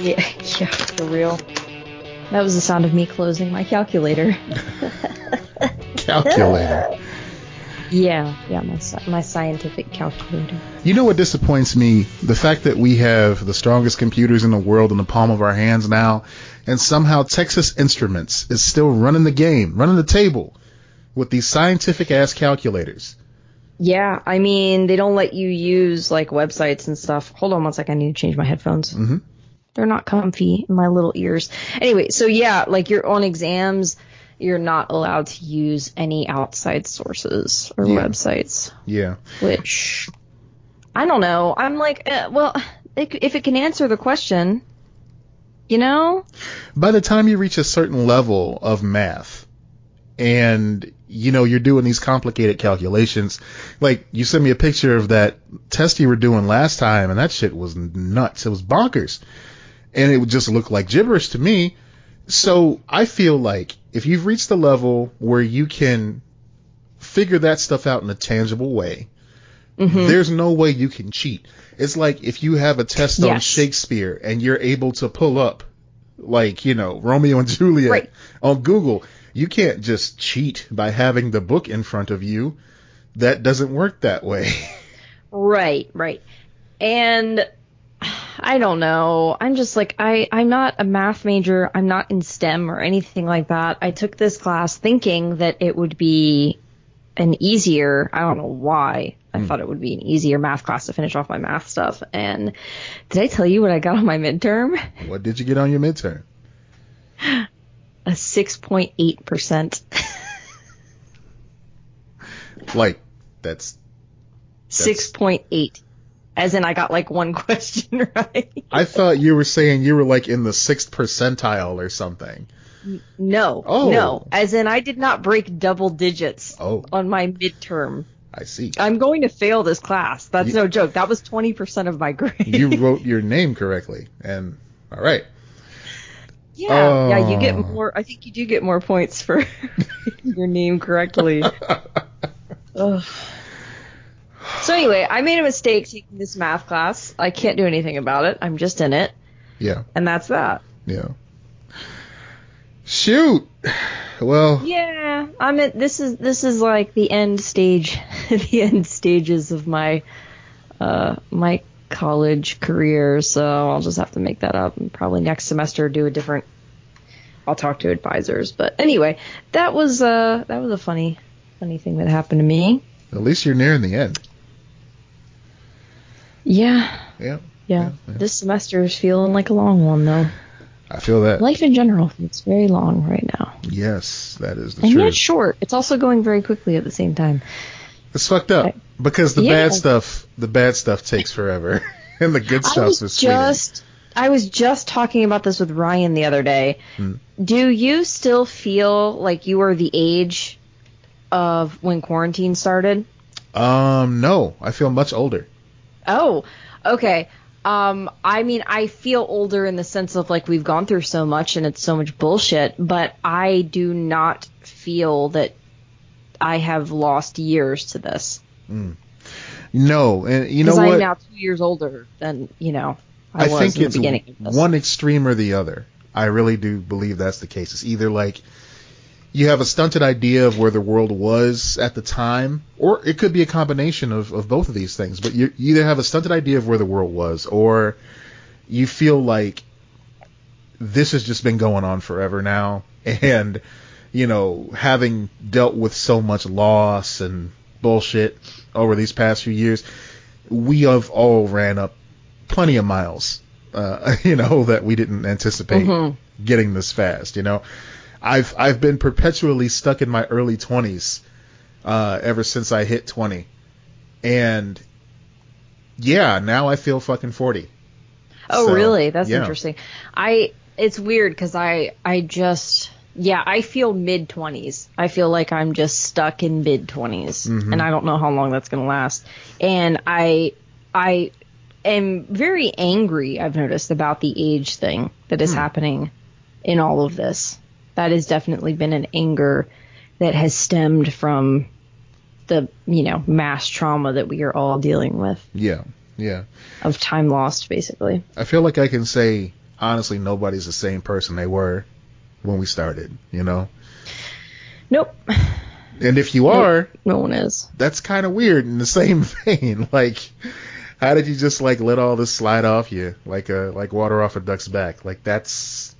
Yeah, yeah, for real. That was the sound of me closing my calculator. Calculator. yeah, yeah, my my scientific calculator. You know what disappoints me? The fact that we have the strongest computers in the world in the palm of our hands now, and somehow Texas Instruments is still running the game, running the table with these scientific ass calculators. Yeah, I mean, they don't let you use like websites and stuff. Hold on one sec, I need to change my headphones. hmm They're not comfy in my little ears. Anyway, so yeah, like you're on exams, you're not allowed to use any outside sources or Yeah. websites, Yeah. which I don't know. I'm like, eh, well, it, if it can answer the question, you know? By the time you reach a certain level of math, and you know you're doing these complicated calculations, like you sent me a picture of that test you were doing last time, and that shit was nuts. It was bonkers, and it would just look like gibberish to me. So I feel like if you've reached the level where you can figure that stuff out in a tangible way, Mhm. there's no way you can cheat. It's like if you have a test on Shakespeare and you're able to pull up, like, you know, Romeo and Juliet Right. on Google, you can't just cheat by having the book in front of you. That doesn't work that way. Right, right. And I don't know. I'm just like I I'm not a math major. I'm not in STEM or anything like that. I took this class thinking that it would be an easier, I don't know why. I hmm. thought it would be an easier math class to finish off my math stuff. And did I tell you what I got on my midterm? what did you get on your midterm? A 6.8%. Like, that's, 6.8. As in I got like one question right. I thought you were saying you were like in the sixth percentile or something. No. Oh. No. As in I did not break double digits Oh, on my midterm. I see. I'm going to fail this class. That's You- no joke. That was 20% of my grade. You wrote your name correctly, and all right. yeah, yeah, you get Oh. more. I think you do get more points for your name correctly. Ugh. So anyway, I made a mistake taking this math class. I can't do anything about it. I'm just in it, yeah, and that's that. yeah. Shoot. Well, Yeah, I'm at this is this is like the end stage, the end stages of my uh my college career. So I'll just have to make that up and probably next semester do a different. I'll talk to advisors, but anyway, that was uh that was a funny funny thing that happened to me. at least you're nearing the end. Yeah, Yeah, yeah. This semester is feeling like a long one though. I feel that. Life in general, it's very long right now, yes, that is the and truth. yet short. It's also going very quickly at the same time. It's fucked up because the Yeah. bad stuff, the bad stuff takes forever, and the good stuff is sweeter. just I was just talking about this with Ryan the other day. Hmm. Do you still feel like you are the age of when quarantine started? Um, no, I feel much older. Oh, okay. Um, I mean, I feel older in the sense of like we've gone through so much and it's so much bullshit, but I do not feel that I have lost years to this. No, and you know what? I'm now two years older than, you know, I, I was think in it's the beginning of this. one extreme or the other. I really do believe that's the case. It's either like you have a stunted idea of where the world was at the time, or it could be a combination of, of both of these things. But you, you either have a stunted idea of where the world was, or you feel like this has just been going on forever now, and you know, having dealt with so much loss and bullshit over these past few years, we have all ran up plenty of miles, uh, you know, that we didn't anticipate Mhm. getting this fast. You know, I've I've been perpetually stuck in my early 20s uh, ever since I hit 20, and yeah, now I feel fucking 40. Oh, So, really? That's yeah. interesting. I it's weird because I I just yeah I feel mid twenties. I feel like I'm just stuck in mid 20s Mhm. and I don't know how long that's gonna last. And I I am very angry. I've noticed about the age thing that is Hmm. happening in all of this. That has definitely been an anger that has stemmed from the you know mass trauma that we are all dealing with Yeah, yeah. of time lost basically. I feel like I can say honestly, nobody's the same person they were when we started. You know. Nope. And if you are, no one is. That's kind of weird in the same vein. Like, how did you just like let all this slide off you like a like water off a duck's back? Like that's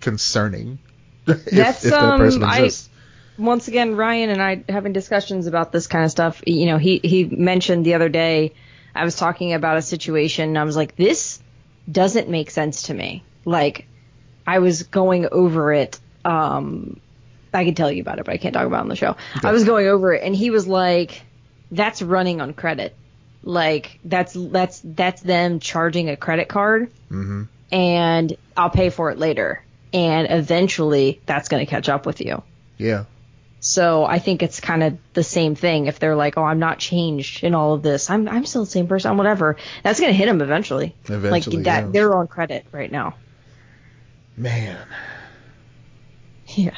concerning. That's if, if um, person exists. I, once again, Ryan and I having discussions about this kind of stuff. You know, he he mentioned the other day. I was talking about a situation. and I was like, this doesn't make sense to me. Like, I was going over it. Um, I can tell you about it, but I can't talk about it on the show. Okay. I was going over it, and he was like, "That's running on credit. Like that's that's that's them charging a credit card, mm-hmm. and I'll pay for it later, and eventually that's going to catch up with you." Yeah. So I think it's kind of the same thing. If they're like, "Oh, I'm not changed in all of this. I'm I'm still the same person. whatever." That's going to hit them eventually. Eventually, like that yeah. they're on credit right now. Man. Yeah.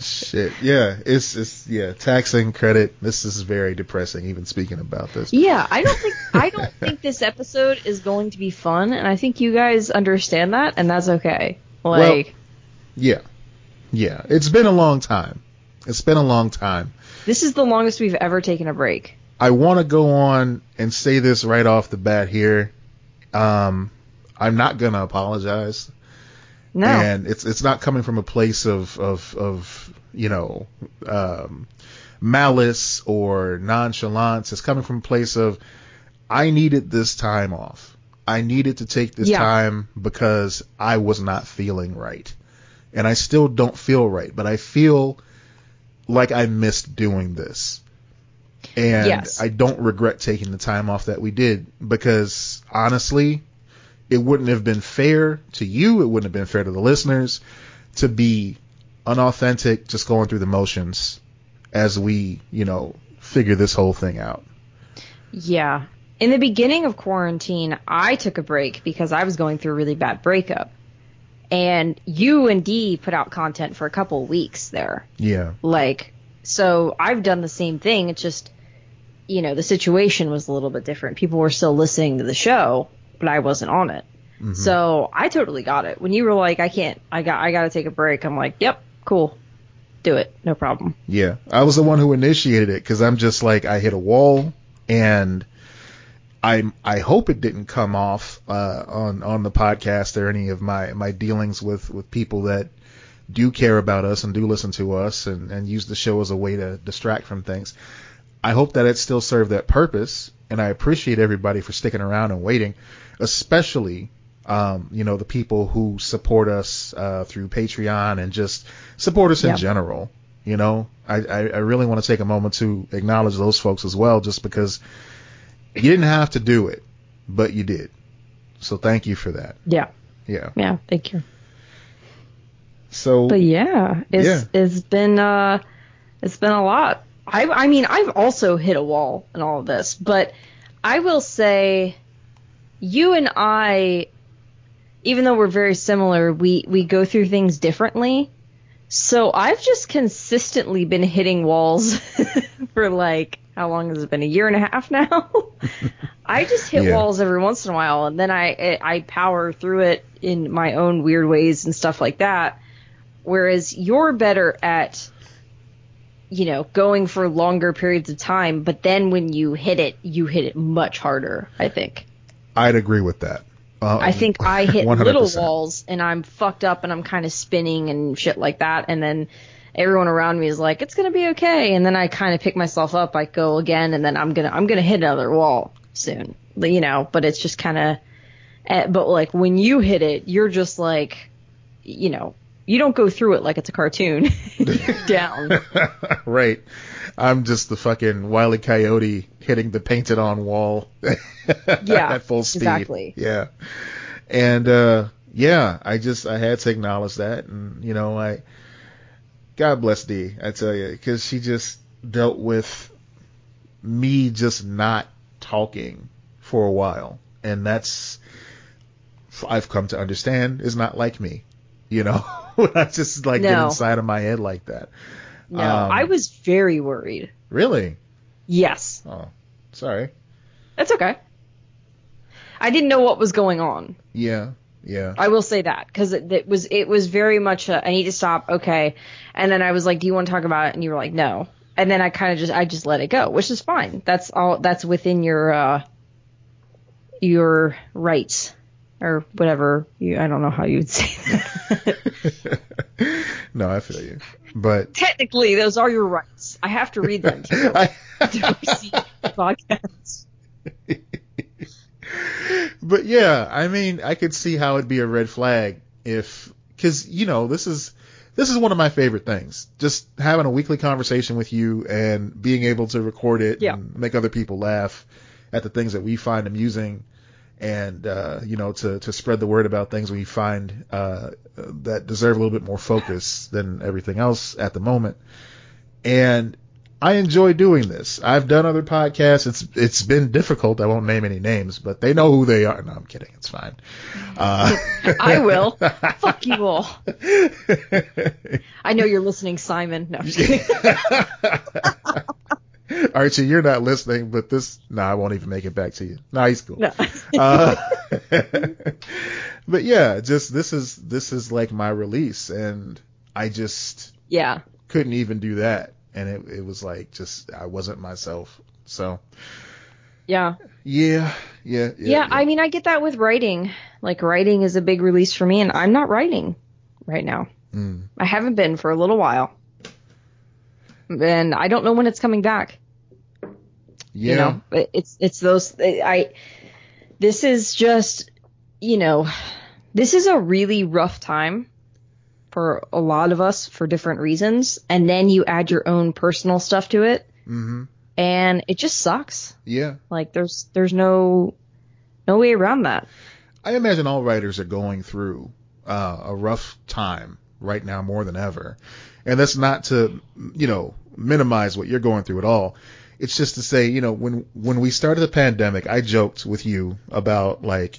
Shit. Yeah. It's it's yeah. Taxing credit. This is very depressing. Even speaking about this. Yeah. I don't think I don't think this episode is going to be fun, and I think you guys understand that, and that's okay. Like. Well, yeah. Yeah. It's been a long time. It's been a long time. This is the longest we've ever taken a break. I want to go on and say this right off the bat here. Um, I'm not gonna apologize. No. And it's it's not coming from a place of of of you know um, malice or nonchalance. It's coming from a place of I needed this time off. I needed to take this yeah. time because I was not feeling right. And I still don't feel right, but I feel like I missed doing this. And yes. I don't regret taking the time off that we did because honestly, it wouldn't have been fair to you. It wouldn't have been fair to the listeners to be unauthentic, just going through the motions as we, you know, figure this whole thing out. Yeah. In the beginning of quarantine, I took a break because I was going through a really bad breakup. And you and D put out content for a couple weeks there. Yeah. Like, so I've done the same thing. It's just, you know, the situation was a little bit different. People were still listening to the show, but I wasn't on it. Mm-hmm. So I totally got it. When you were like, I can't, I got, I got to take a break. I'm like, yep, cool, do it, no problem. Yeah, I was the one who initiated it because I'm just like, I hit a wall, and I I hope it didn't come off uh, on on the podcast or any of my my dealings with with people that do care about us and do listen to us and and use the show as a way to distract from things. I hope that it still served that purpose, and I appreciate everybody for sticking around and waiting especially um, you know the people who support us uh, through Patreon and just support us in general. You know, I, I, I really want to take a moment to acknowledge those folks as well, just because you didn't have to do it, but you did. So thank you for that. Yeah. Yeah. Yeah. Thank you. So. But yeah, it's yeah. it's been uh it's been a lot. I I mean I've also hit a wall in all of this, but I will say you and I, even though we're very similar, we, we go through things differently. So I've just consistently been hitting walls for like, how long has it been? A year and a half now? I just hit yeah. walls every once in a while and then I, I power through it in my own weird ways and stuff like that. Whereas you're better at, you know, going for longer periods of time, but then when you hit it, you hit it much harder, I think. I'd agree with that. Uh, I think I hit 100%. little walls and I'm fucked up and I'm kind of spinning and shit like that. And then everyone around me is like, it's gonna be okay. And then I kind of pick myself up. I go again, and then I'm gonna I'm gonna hit another wall soon. You know, but it's just kind of. Eh, but like when you hit it, you're just like, you know, you don't go through it like it's a cartoon. down. right. I'm just the fucking wily coyote hitting the painted on wall. yeah. at full speed. Exactly. Yeah. And uh yeah, I just I had to acknowledge that and you know, I God bless Dee, I tell you, cuz she just dealt with me just not talking for a while. And that's I've come to understand is not like me. You know, when I just like no. get inside of my head like that. No, um, I was very worried. Really? Yes. Oh, sorry. That's okay. I didn't know what was going on. Yeah. Yeah. I will say that because it, it was it was very much a, I need to stop. Okay, and then I was like, do you want to talk about it? And you were like, no. And then I kind of just I just let it go, which is fine. That's all. That's within your uh your rights or whatever. You I don't know how you would say that. no, I feel you. But Technically, those are your rights. I have to read them to, I, to receive podcasts. but yeah, I mean, I could see how it'd be a red flag if, cause you know, this is, this is one of my favorite things. Just having a weekly conversation with you and being able to record it Yeah. and make other people laugh at the things that we find amusing and, uh, you know, to, to spread the word about things we find, uh, that deserve a little bit more focus than everything else at the moment. And I enjoy doing this. I've done other podcasts. It's it's been difficult. I won't name any names, but they know who they are. No, I'm kidding. It's fine. Uh, I will. Fuck you all. I know you're listening, Simon. No. I'm just kidding. Archie, you're not listening, but this. No, I won't even make it back to you. No, he's cool. No. Uh, but yeah, just this is this is like my release, and I just yeah. couldn't even do that, and it it was like just I wasn't myself. So Yeah. yeah, yeah, yeah. Yeah, I mean, I get that with writing. Like, writing is a big release for me, and I'm not writing right now. Mm. I haven't been for a little while. And I don't know when it's coming back. Yeah. You know, it's, it's those, I, this is just, you know, this is a really rough time for a lot of us for different reasons. And then you add your own personal stuff to it, hmm and it just sucks. Yeah. Like, there's, there's no, no way around that. I imagine all writers are going through uh, a rough time right now more than ever. And that's not to, you know, minimize what you're going through at all. It's just to say, you know, when when we started the pandemic, I joked with you about like,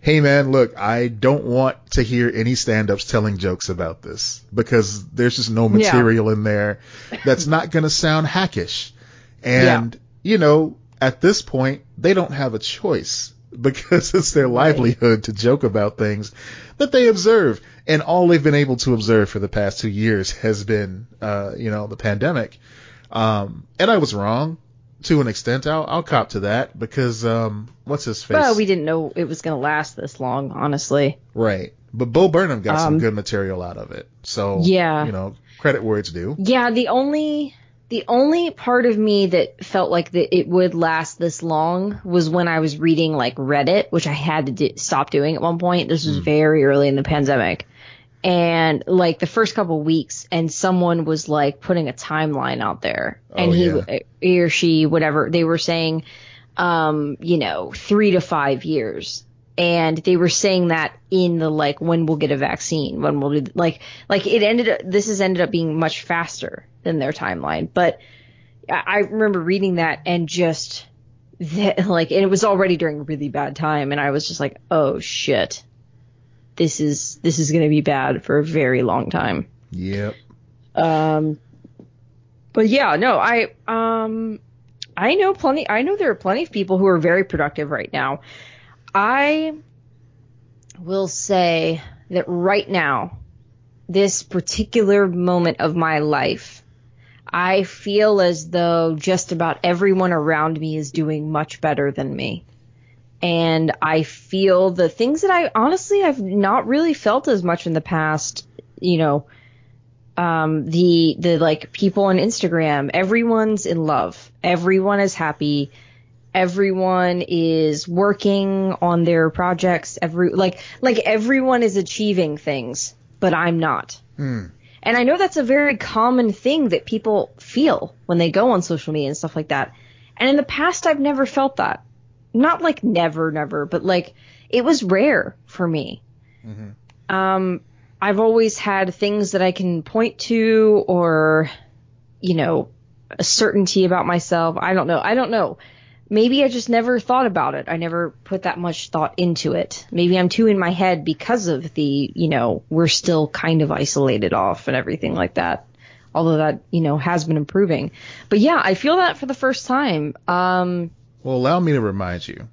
hey man, look, I don't want to hear any stand-ups telling jokes about this because there's just no Yeah. material in there that's not going to sound hackish. And you know, at this point, they don't have a choice because it's their livelihood to joke about things that they observe. And all they've been able to observe for the past two years has been, uh, you know, the pandemic. Um, and I was wrong to an extent. I'll, I'll cop to that because, um, what's his face? Well, we didn't know it was going to last this long, honestly. right. But Bo Burnham got some Um, good material out of it. So, Yeah. you know, credit where it's due. Yeah, the only the only part of me that felt like that it would last this long was when I was reading like Reddit, which I had to do, stop doing at one point. This was Hmm. very early in the pandemic. And like the first couple weeks and someone was like putting a timeline out there. And Oh, he yeah. he or she whatever they were saying um you know 3 to 5 years. And they were saying that in the like when we'll get a vaccine when we'll do like like it ended up this has ended up being much faster than their timeline. But i, I remember reading that and just that, like and it was already during a really bad time and i was just like oh shit this is this is going to be bad for a very long time. Yep. um but yeah no i um i know plenty i know there are plenty of people who are very productive right now. I will say that right now this particular moment of my life i feel as though just about everyone around me is doing much better than me and i feel the things that i honestly i've not really felt as much in the past you know um, the the like people on Instagram, everyone's in love, everyone is happy, everyone is working on their projects, every like like everyone is achieving things, but I'm not. Hmm. And I know that's a very common thing that people feel when they go on social media and stuff like that. And in the past, I've never felt that. Not like never, never, but like it was rare for me. Mhm. Um, I've always had things that I can point to or, you know, a certainty about myself. I don't know. I don't know. Maybe I just never thought about it. I never put that much thought into it. Maybe I'm too in my head because of the, you know, we're still kind of isolated off and everything like that. Although that, you know, has been improving. But yeah, I feel that for the first time. Um, Well, allow me to remind you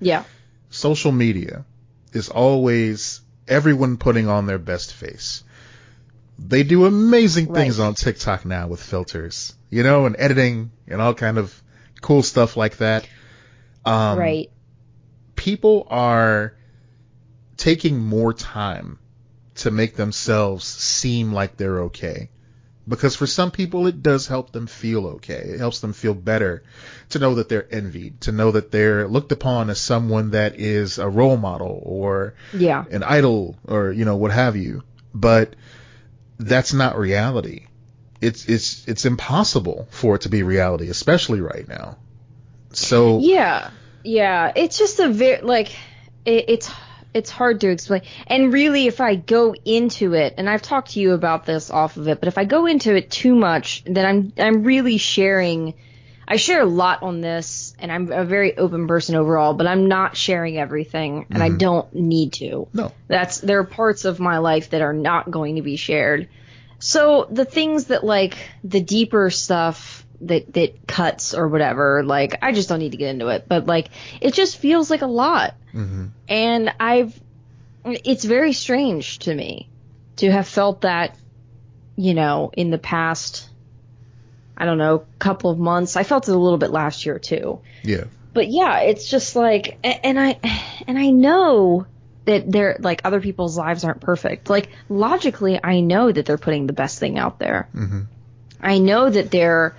yeah. social media is always everyone putting on their best face. They do amazing things Right. on TikTok now with filters, you know, and editing and all kind of cool stuff like that. Um, right. people are taking more time to make themselves seem like they're okay. Because for some people, it does help them feel okay. It helps them feel better to know that they're envied, to know that they're looked upon as someone that is a role model or Yeah. an idol or, you know, what have you. But that's not reality. It's, it's, it's impossible for it to be reality, especially right now. So, Yeah, yeah. It's just a very like it, it's it's hard to explain. And really, if I go into it, and I've talked to you about this off of it, but if I go into it too much, then I'm I'm really sharing. I share a lot on this, and I'm a very open person overall, but I'm not sharing everything, and I Mhm. don't need to. no. That's there are parts of my life that are not going to be shared. So the things that like the deeper stuff that that cuts or whatever, like I just don't need to get into it. But like it just feels like a lot. hmm And I've it's very strange to me to have felt that, you know, in the past I don't know, couple of months. I felt it a little bit last year too Yeah. but yeah, it's just like, and I, and I know that they're like other people's lives aren't perfect. Like logically, I know that they're putting the best thing out there. hmm I know that they're,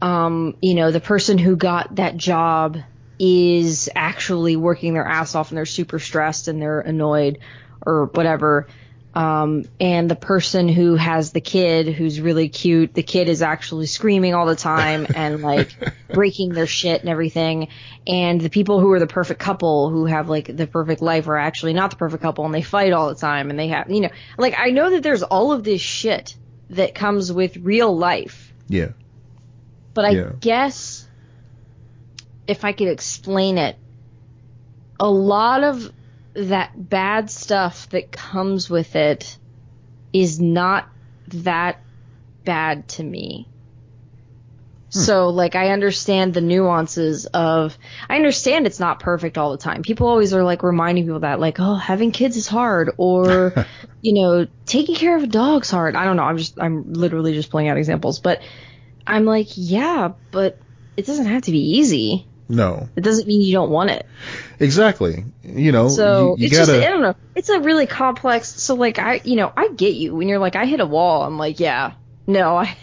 um, you know, the person who got that job is actually working their ass off and they're super stressed and they're annoyed or whatever. Um, and the person who has the kid who's really cute, the kid is actually screaming all the time and like breaking their shit and everything. And the people who are the perfect couple who have like the perfect life are actually not the perfect couple and they fight all the time and they have, you know, like I know that there's all of this shit that comes with real life. Yeah. But I Yeah. guess if I could explain it, a lot of that bad stuff that comes with it is not that bad to me. Hmm. So, like, I understand the nuances of, I understand it's not perfect all the time. People always are like reminding people that, like, oh, having kids is hard, or, you know, taking care of a dog's hard. I don't know. I'm just, I'm literally just pulling out examples, but I'm like, yeah, but it doesn't have to be easy. No. It doesn't mean you don't want it. Exactly. You know, So you, you it's gotta. just I don't know. It's a really complex. So like I, you know, I get you when you're like I hit a wall. I'm like, yeah, no, I,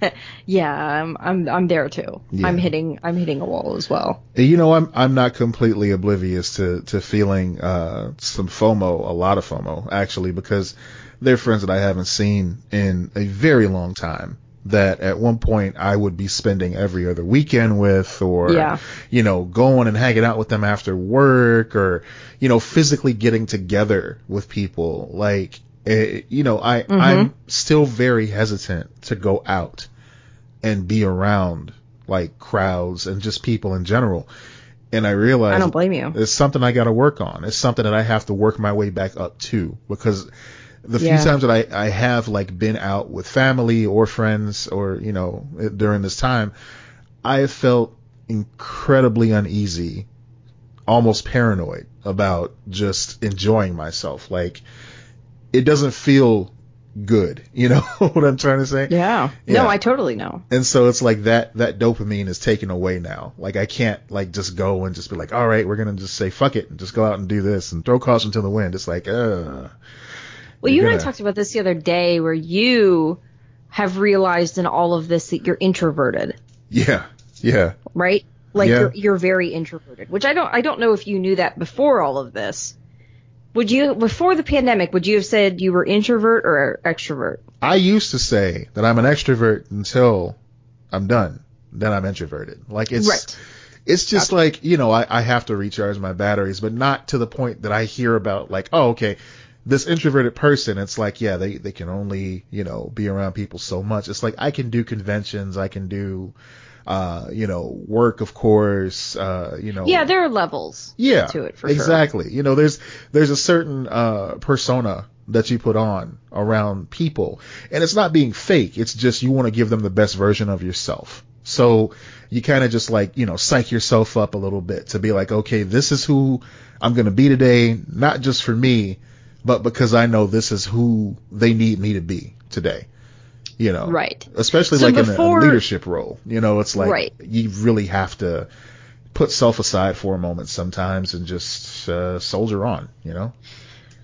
yeah, I'm I'm I'm there too. Yeah. I'm hitting I'm hitting a wall as well. You know, I'm I'm not completely oblivious to to feeling uh some FOMO, a lot of FOMO actually, because they're friends that I haven't seen in a very long time. That at one point I would be spending every other weekend with, or Yeah. you know, going and hanging out with them after work, or you know, physically getting together with people. Like, eh, you know, I Mhm. I'm still very hesitant to go out and be around like crowds and just people in general. And I realize I don't blame you. it's something I got to work on. It's something that I have to work my way back up to because the Yeah. few times that I, I have like been out with family or friends or, you know, during this time, I have felt incredibly uneasy, almost paranoid about just enjoying myself. Like it doesn't feel good. You know what I'm trying to say? Yeah. Yeah. No, I totally know. And so it's like that that dopamine is taken away now. Like I can't like just go and just be like, all right, we're gonna just say fuck it and just go out and do this and throw caution to the wind. It's like, uh, Well, you and I talked about this the other day, where you have realized in all of this that you're introverted, yeah, yeah, right? Like Yeah. you're you're very introverted, which I don't I don't know if you knew that before all of this. Would you before the pandemic? Would you have said you were introvert or extrovert? I used to say that I'm an extrovert until I'm done. Then I'm introverted. Like it's right. it's just like, you know, I, I have to recharge my batteries, but not to the point that I hear about like, oh, okay, this introverted person, it's like, yeah, they, they can only, you know, be around people so much. It's like I can do conventions, I can do, uh, you know, work, of course, uh, you know. Yeah, there are levels. yeah, to it for sure. exactly. You know, there's, there's a certain, uh, persona that you put on around people and it's not being fake. It's just you want to give them the best version of yourself. So you kind of just like, you know, psych yourself up a little bit to be like, okay, this is who I'm going to be today, not just for me, but because I know this is who they need me to be today. You know, Right. especially So like before- in a leadership role. You know, it's like Right. you really have to put self aside for a moment sometimes and just uh, soldier on. You know.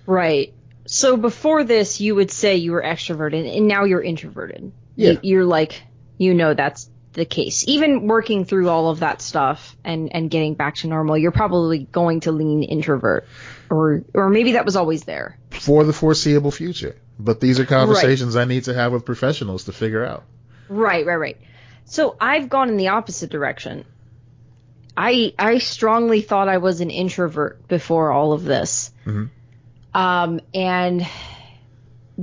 Right. So before this, you would say you were extroverted, and now you're introverted. Yeah. You, you're like, you know, that's the case. Even working through all of that stuff and and getting back to normal, you're probably going to lean introvert, or or maybe that was always there. For the foreseeable future, but these are conversations I need to have with professionals to figure out. Right, right, right. So I've gone in the opposite direction. I I strongly thought I was an introvert before all of this. Mhm. Um, and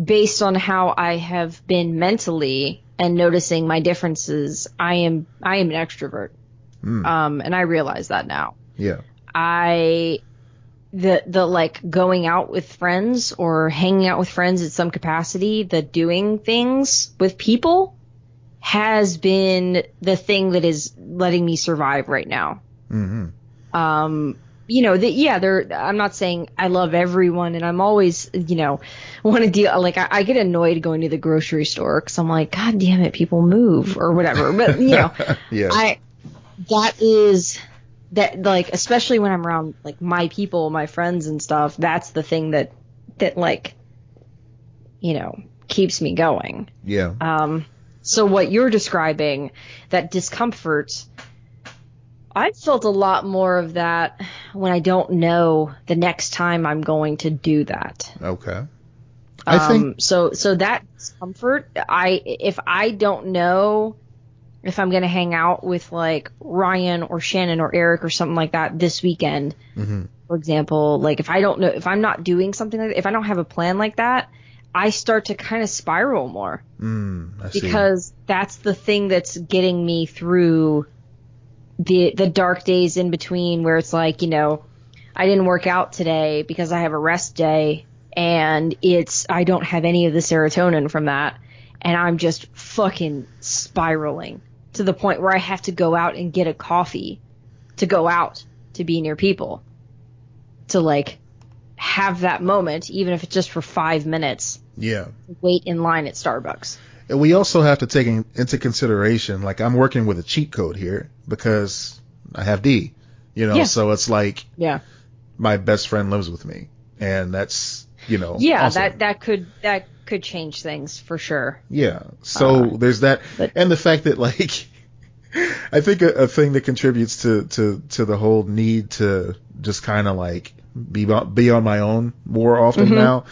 based on how I have been mentally and noticing my differences, I am I am an extrovert. Mm. Um, and I realize that now. Yeah. I the the like going out with friends or hanging out with friends in some capacity, the doing things with people has been the thing that is letting me survive right now. hmm Um you know, that yeah, there I'm not saying I love everyone and I'm always, you know, want to deal like I, I get annoyed going to the grocery store cuz I'm like god damn it, people move or whatever. But you know, yeah. I that is that like especially when I'm around like my people, my friends and stuff, that's the thing that that like you know, keeps me going. yeah. Um so what you're describing, that discomfort I've felt a lot more of that when I don't know the next time I'm going to do that. Okay. I Um, think so so that discomfort, I if I don't know if I'm gonna hang out with like Ryan or Shannon or Eric or something like that this weekend, hmm for example, like if I don't know if I'm not doing something like if I don't have a plan like that, I start to kind of spiral more. Mm, I see. because that's the thing that's getting me through the the dark days in between where it's like, you know, I didn't work out today because I have a rest day and it's I don't have any of the serotonin from that and I'm just fucking spiraling to the point where I have to go out and get a coffee to go out to be near people to like have that moment even if it's just for 5 minutes yeah. wait in line at Starbucks. And we also have to take in, into consideration, like I'm working with a cheat code here because I have D, you know, Yeah. so it's like Yeah. my best friend lives with me and that's, you know, Yeah, awesome. that that could that could change things for sure. Yeah. So Uh, there's that, but- and the fact that like, I think a, a thing that contributes to to to the whole need to just kind of like be on- be on my own more often Mhm. now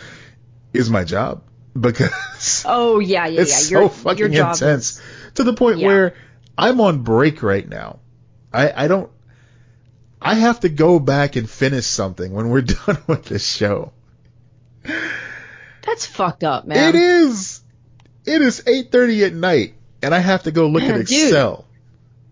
is my job because Oh yeah, yeah, it's yeah. so Your, fucking your intense is- to the point Yeah. where I'm on break right now. I I don't. I have to go back and finish something when we're done with this show. That's fucked up, man. It is. It is 8:30 at night, and I have to go look at. Excel.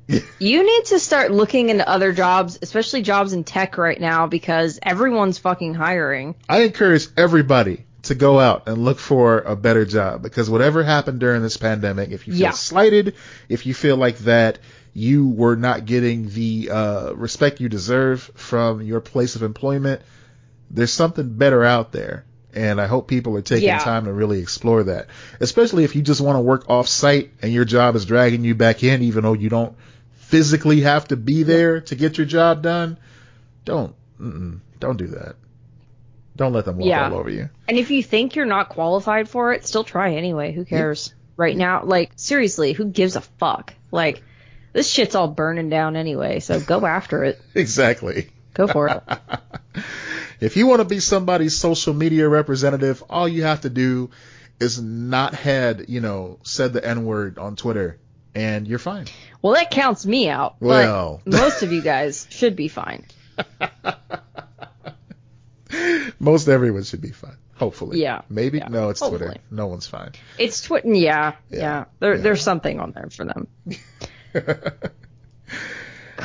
You need to start looking into other jobs, especially jobs in tech right now, because everyone's fucking hiring. I encourage everybody to go out and look for a better job because whatever happened during this pandemic, if you feel Yeah. slighted, if you feel like that you were not getting the uh, respect you deserve from your place of employment, there's something better out there. And I hope people are taking Yeah. time to really explore that, especially if you just want to work off site and your job is dragging you back in, even though you don't physically have to be there to get your job done. Don't, don't do that. Don't let them walk Yeah. all over you. And if you think you're not qualified for it, still try anyway. Who cares? Right now, like seriously, who gives a fuck? Like this shit's all burning down anyway, so go after it. Exactly. Go for it. if you want to be somebody's social media representative, all you have to do is not had, you know, said the N word on Twitter and you're fine. Well, that counts me out. Well. but most of you guys should be fine. Most everyone should be fine. Hopefully. Yeah. Maybe? Yeah. No, it's Twitter. No one's fine. It's Twitter. Yeah, Yeah. yeah. There, Yeah. There's something on there for them.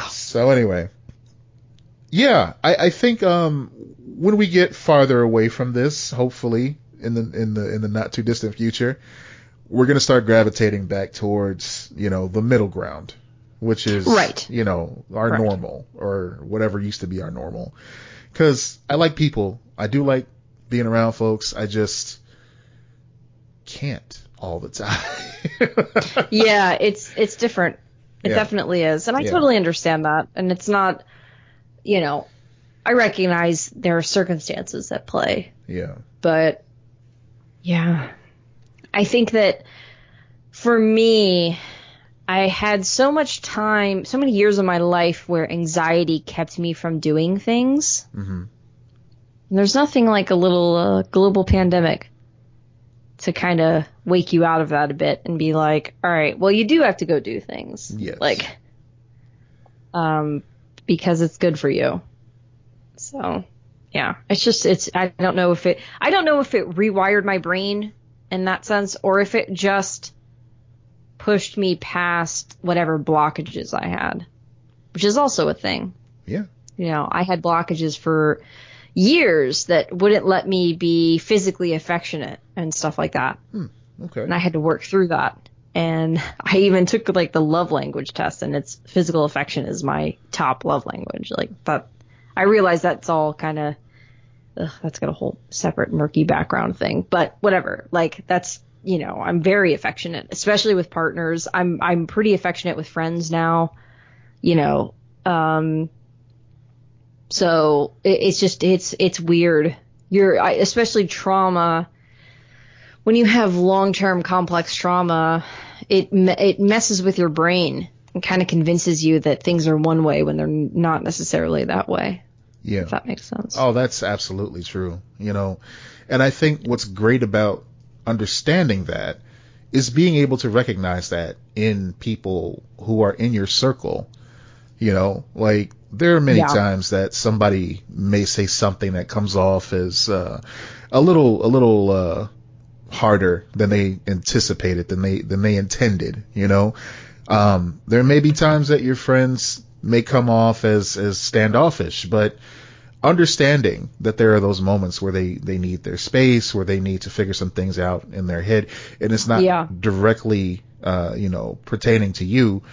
so anyway. Yeah, I, I think um when we get farther away from this, hopefully in the in the in the not too distant future, we're going to start gravitating back towards, you know, the middle ground, which is, Right. you know, our Right. normal or whatever used to be our normal. Cause I like people. I do like being around folks. I just can't all the time. yeah, it's it's different. It Yeah. definitely is, and I Yeah. totally understand that. And it's not, you know, I recognize there are circumstances at play, yeah. but yeah, I think that for me, I had so much time, so many years of my life where anxiety kept me from doing things. Mm-hmm. And there's nothing like a little uh, global pandemic to kind of wake you out of that a bit and be like, all right, well, you do have to go do things. Yes. Like, um, because it's good for you. So, yeah, it's just, it's, I don't know if it, I don't know if it rewired my brain in that sense or if it just pushed me past whatever blockages I had, which is also a thing Yeah. you know, I had blockages for years that wouldn't let me be physically affectionate and stuff like that. Hmm. Okay. And I had to work through that. And I even took like the love language test and it's physical affection is my top love language. Like that, I realize that's all kind of, that's got a whole separate murky background thing, but whatever. Like that's, you know, I'm very affectionate, especially with partners. I'm, I'm pretty affectionate with friends now, you know, um, so it, it's just, it's, it's weird. You're, I, especially trauma, when you have long-term complex trauma, it it messes with your brain and kind of convinces you that things are one way when they're not necessarily that way. Yeah. If that makes sense. Oh, that's absolutely true. You know, and I think what's great about understanding that is being able to recognize that in people who are in your circle. You know, like there are many Yeah. times that somebody may say something that comes off as uh, a little a little uh, harder than they anticipated, than they than they intended. You know, um, there may be times that your friends may come off as as standoffish, but understanding that there are those moments where they they need their space, where they need to figure some things out in their head, and it's not Yeah. directly uh, you know pertaining to you.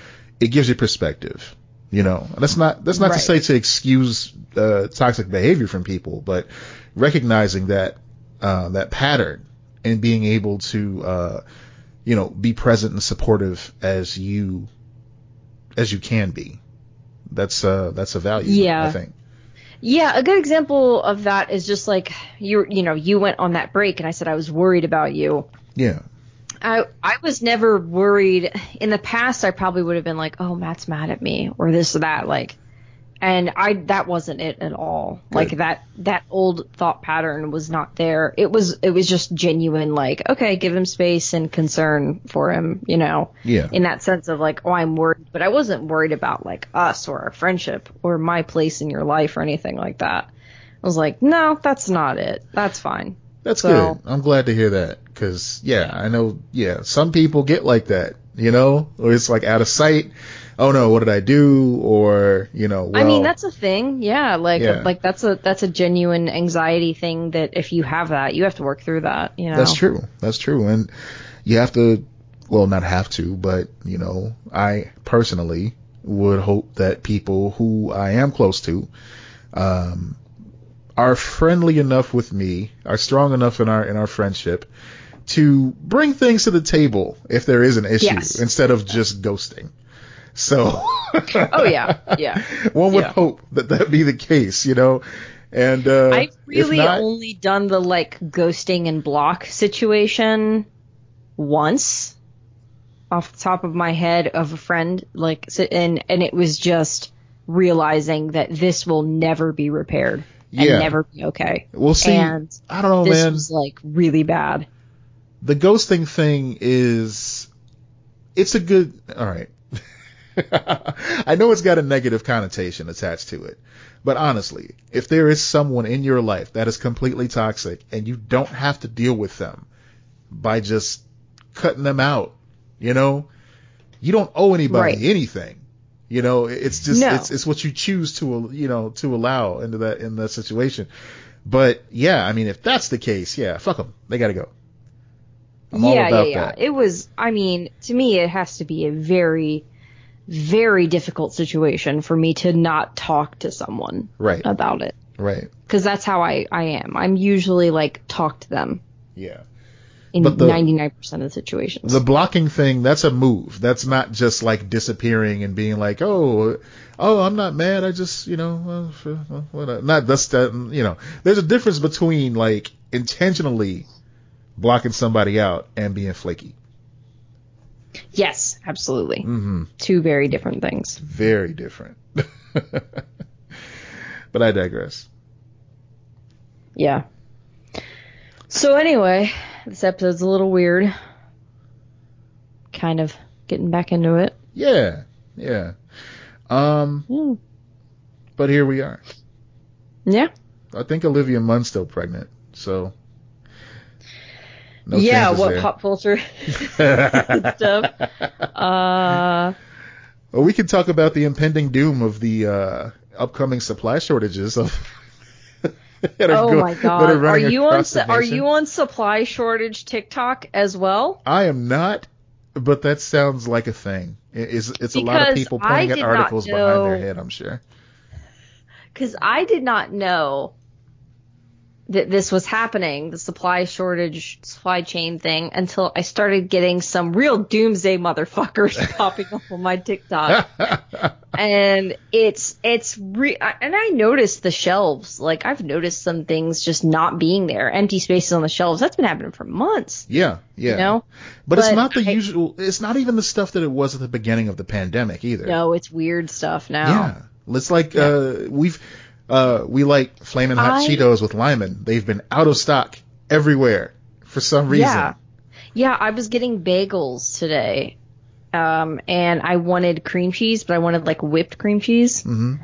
It gives you perspective. You know, And that's not that's not to say to excuse uh, toxic behavior from people, but recognizing that uh, that pattern and being able to uh, you know be present and supportive as you as you can be. That's uh that's a value. Yeah. I think. Yeah, a good example of that is just like you you know, you went on that break and I said I was worried about you. Yeah. I I was never worried. In the past, I probably would have been like, "Oh, Matt's mad at me," or this or that. Like, and I that wasn't it at all. Like that that old thought pattern was not there. It was it was just genuine. Like, okay, give him space and concern for him. You know, Yeah. in that sense of like, oh, I'm worried, but I wasn't worried about like us or our friendship or my place in your life or anything like that. I was like, no, that's not it. That's fine. That's So- good. I'm glad to hear that because yeah, I know. Yeah, some people get like that. You know, or it's like out of sight. Oh no, what did I do? Or you know, well, I mean, that's a thing. Yeah, like Yeah. like that's a that's a genuine anxiety thing that if you have that, you have to work through that. You know. That's true. That's true. And you have to, well, not have to, but, you know, I personally would hope that people who I am close to, um, are friendly enough with me, are strong enough in our, in our friendship to bring things to the table if there is an issue Yes. instead of just ghosting. So, Oh yeah, yeah. one would Yeah. hope that that be the case, you know, and, uh, I've really not, only done the like ghosting and block situation once off the top of my head of a friend like and and it was just realizing that this will never be repaired and Yeah. never be okay. we'll see. and I don't know, this man. was like really bad. the ghosting thing is it's a good all right i know it's got a negative connotation attached to it but honestly if there is someone in your life that is completely toxic and you don't have to deal with them by just cutting them out you know you don't owe anybody Right. anything you know it's just No. it's it's what you choose to you know to allow into that in that situation but yeah i mean if that's the case yeah fuck them they got to go I'm yeah, yeah, yeah. that. It was. I mean, to me, it has to be a very, very difficult situation for me to not talk to someone Right, about it, right. because that's how I I am. I'm usually like talk to them Yeah. in But the- 99% of the situations. The blocking thing, that's a move. That's not just like disappearing and being like, oh, oh, I'm not mad. I just, you know, uh, sure, well, uh, whatever. Uh, not that's that, you know, there's a difference between like intentionally blocking somebody out and being flaky. Yes, absolutely. hmm Two very different things. Very different. but I digress. Yeah. So anyway, this episode's a little weird. Kind of getting back into it. Yeah, yeah. Um, Hmm. but here we are. Yeah. I think Olivia Munn's still pregnant, so. No yeah, what there. pop culture stuff. Uh, Well, we can talk about the impending doom of the uh, upcoming supply shortages of. that are oh go- my god. Are you on su- are you on supply shortage TikTok as well? I am not, but that sounds like a thing. It- It's, it's a lot of people pointing at articles behind their head, I'm sure. Cuz I did not know that this was happening, the supply shortage, supply chain thing until I started getting some real doomsday motherfuckers popping up on my TikTok. and it's it's re- and I noticed the shelves. Like I've noticed some things just not being there, empty spaces on the shelves. That's been happening for months. yeah, yeah. You know, but, it's not the I- usual. It's not even the stuff that it was at the beginning of the pandemic either. no, it's weird stuff now. Yeah, it's like uh, we've uh, we like flaming hot I- Cheetos with lemon. They've been out of stock everywhere for some reason. Yeah. Yeah, I was getting bagels today. Um, and I wanted cream cheese, but I wanted like whipped cream cheese. hmm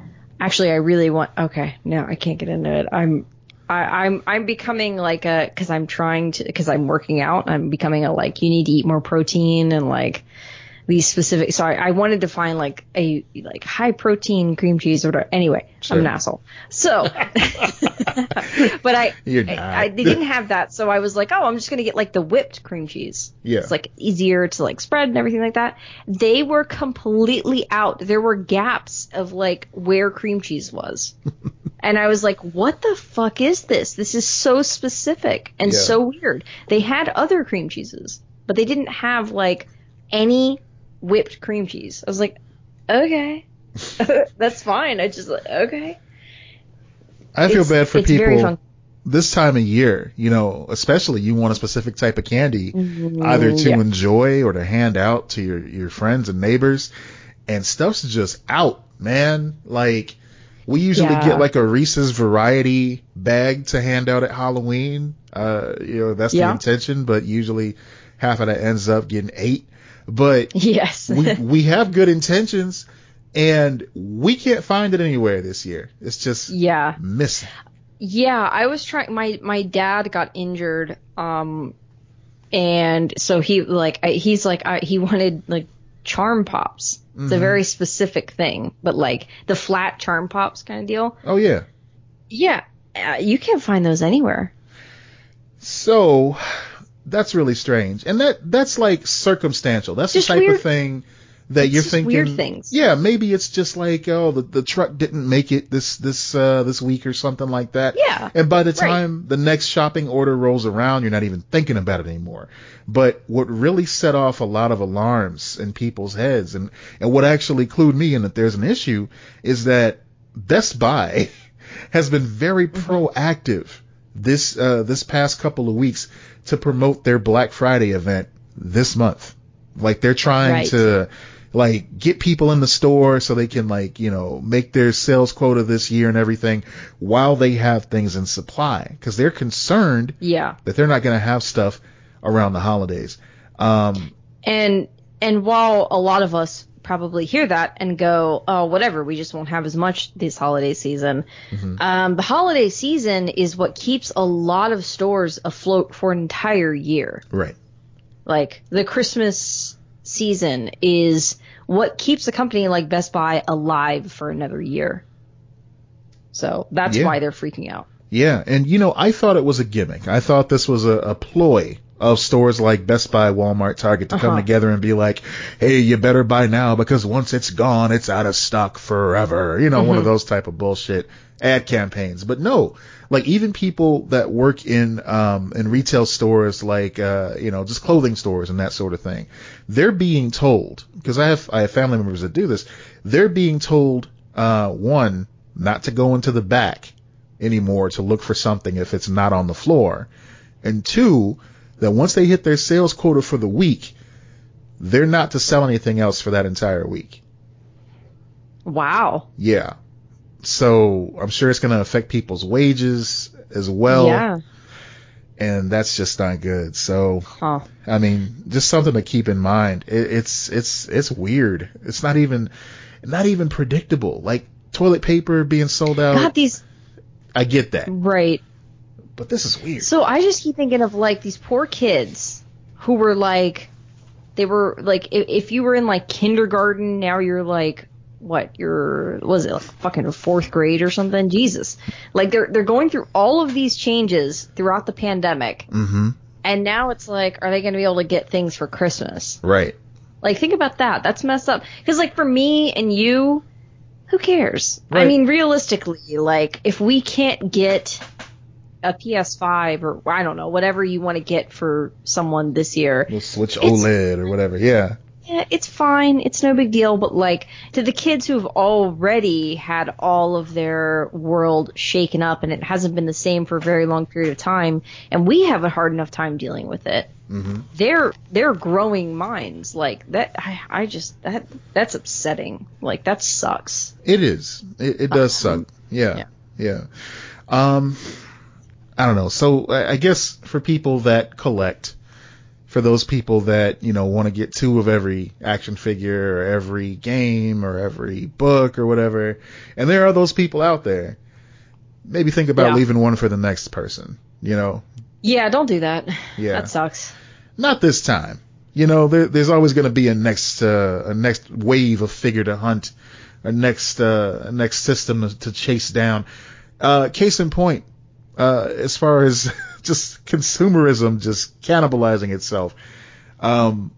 Actually, I really want. Okay, no, I can't get into it. I'm, I, I'm, I'm becoming like a because I'm trying to because I'm working out. I'm becoming a like you need to eat more protein and like these specific. Sorry, I wanted to find like a like high protein cream cheese or whatever. Anyway, Sure. I'm an asshole. So, but I, I. I they didn't have that, so I was like, oh, I'm just gonna get like the whipped cream cheese. Yeah. It's like easier to like spread and everything like that. They were completely out. There were gaps of like where cream cheese was. and I was like, what the fuck is this? This is so specific and Yeah. so weird. They had other cream cheeses, but they didn't have like any whipped cream cheese. I was like, okay. That's fine. I just like, okay. I feel It's- bad for people this time of year. You know, especially you want a specific type of candy, either to yeah. enjoy or to hand out to your your friends and neighbors, and stuff's just out, man. Like we usually Yeah. get like a Reese's variety bag to hand out at Halloween. Uh, you know, that's the intention, but usually half of that ends up getting ate. But Yes. we we have good intentions, and we can't find it anywhere this year. It's just yeah. missing. Yeah, I was trying. My my dad got injured, um, and so he like I, he's like I, he wanted like charm pops. It's a Mhm. very specific thing, but like the flat charm pops kind of deal. Oh yeah. Yeah, uh, you can't find those anywhere. So that's really strange, and that that's like circumstantial. That's Just the type weird- of thing that you're just thinking. weird things. Yeah, maybe it's just like oh the, the truck didn't make it this this uh, this week or something like that. Yeah, And by the right. time the next shopping order rolls around, you're not even thinking about it anymore. But what really set off a lot of alarms in people's heads, and and what actually clued me in that there's an issue, is that Best Buy has been very Mm-hmm. proactive this uh, this past couple of weeks to promote their Black Friday event this month. Like they're trying Right. to like get people in the store so they can like you know make their sales quota this year and everything while they have things in supply because they're concerned Yeah, that they're not going to have stuff around the holidays. Um, and and while a lot of us probably hear that and go, oh, whatever, we just won't have as much this holiday season. Mhm. Um, the holiday season is what keeps a lot of stores afloat for an entire year. right. Like the Christmas season is what keeps a company like Best Buy alive for another year. So that's Yeah. why they're freaking out. Yeah, and you know, I thought it was a gimmick. I thought this was a, a ploy of stores like Best Buy, Walmart, Target to come Uh-huh. together and be like, "Hey, you better buy now because once it's gone, it's out of stock forever." You know, one of those type of bullshit ad campaigns. But no, like even people that work in um in retail stores like uh you know, just clothing stores and that sort of thing, they're being told because I have I have family members that do this. They're being told uh one not to go into the back anymore to look for something if it's not on the floor. And two, that once they hit their sales quota for the week, they're not to sell anything else for that entire week. Wow. Yeah. So I'm sure it's going to affect people's wages as well. yeah. And that's just not good. So, Huh. I mean, just something to keep in mind. It, it's, it's, it's weird. It's not even, not even predictable. Like toilet paper being sold out. God, these I get that. right. But this is weird. So I just keep thinking of like these poor kids who were like, they were like, if, if you were in like kindergarten, now you're like, what? You're was it like fucking fourth grade or something? Jesus! Like they're they're going through all of these changes throughout the pandemic, mm-hmm. and now it's like, are they going to be able to get things for Christmas? Right. Like think about that. That's messed up. Because like for me and you, who cares? I mean, realistically, like if we can't get a PS5 or I don't know whatever you want to get for someone this year, We'll switch OLED or whatever. Yeah. yeah, it's fine. It's no big deal. But like to the kids who've already had all of their world shaken up and it hasn't been the same for a very long period of time, and we have a hard enough time dealing with it. Mm-hmm. They're they're growing minds like that. I, I just that that's upsetting. Like that sucks. It is. It, it does suck. Yeah. Yeah. Um, I don't know. So I guess for people that collect, for those people that, you know, want to get two of every action figure or every game or every book or whatever, and there are those people out there, maybe think about Yeah. leaving one for the next person, you know? Yeah, don't do that. Yeah. That sucks. Not this time. You know, there, there's always going to be a next uh, a next wave of figure to hunt, a next uh, a next system to chase down. Uh, case in point, uh, as far as just consumerism just cannibalizing itself. Um,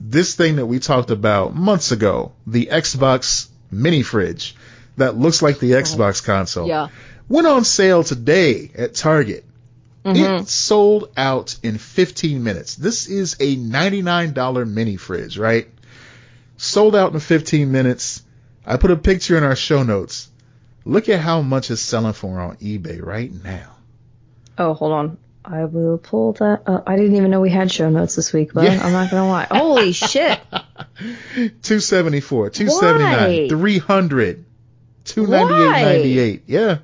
this thing that we talked about months ago, the Xbox mini fridge that looks like the Xbox console, Yeah. went on sale today at Target. Mhm. It sold out in 15 minutes. This is a $99 mini fridge, right? Sold out in 15 minutes. I put a picture in our show notes. Look at how much it's selling for on eBay right now. Oh, hold on. I will pull that up. I didn't even know we had show notes this week, but Yeah. I'm not gonna lie. Holy shit! 274, 279, Why? 300, 298.98. Yeah.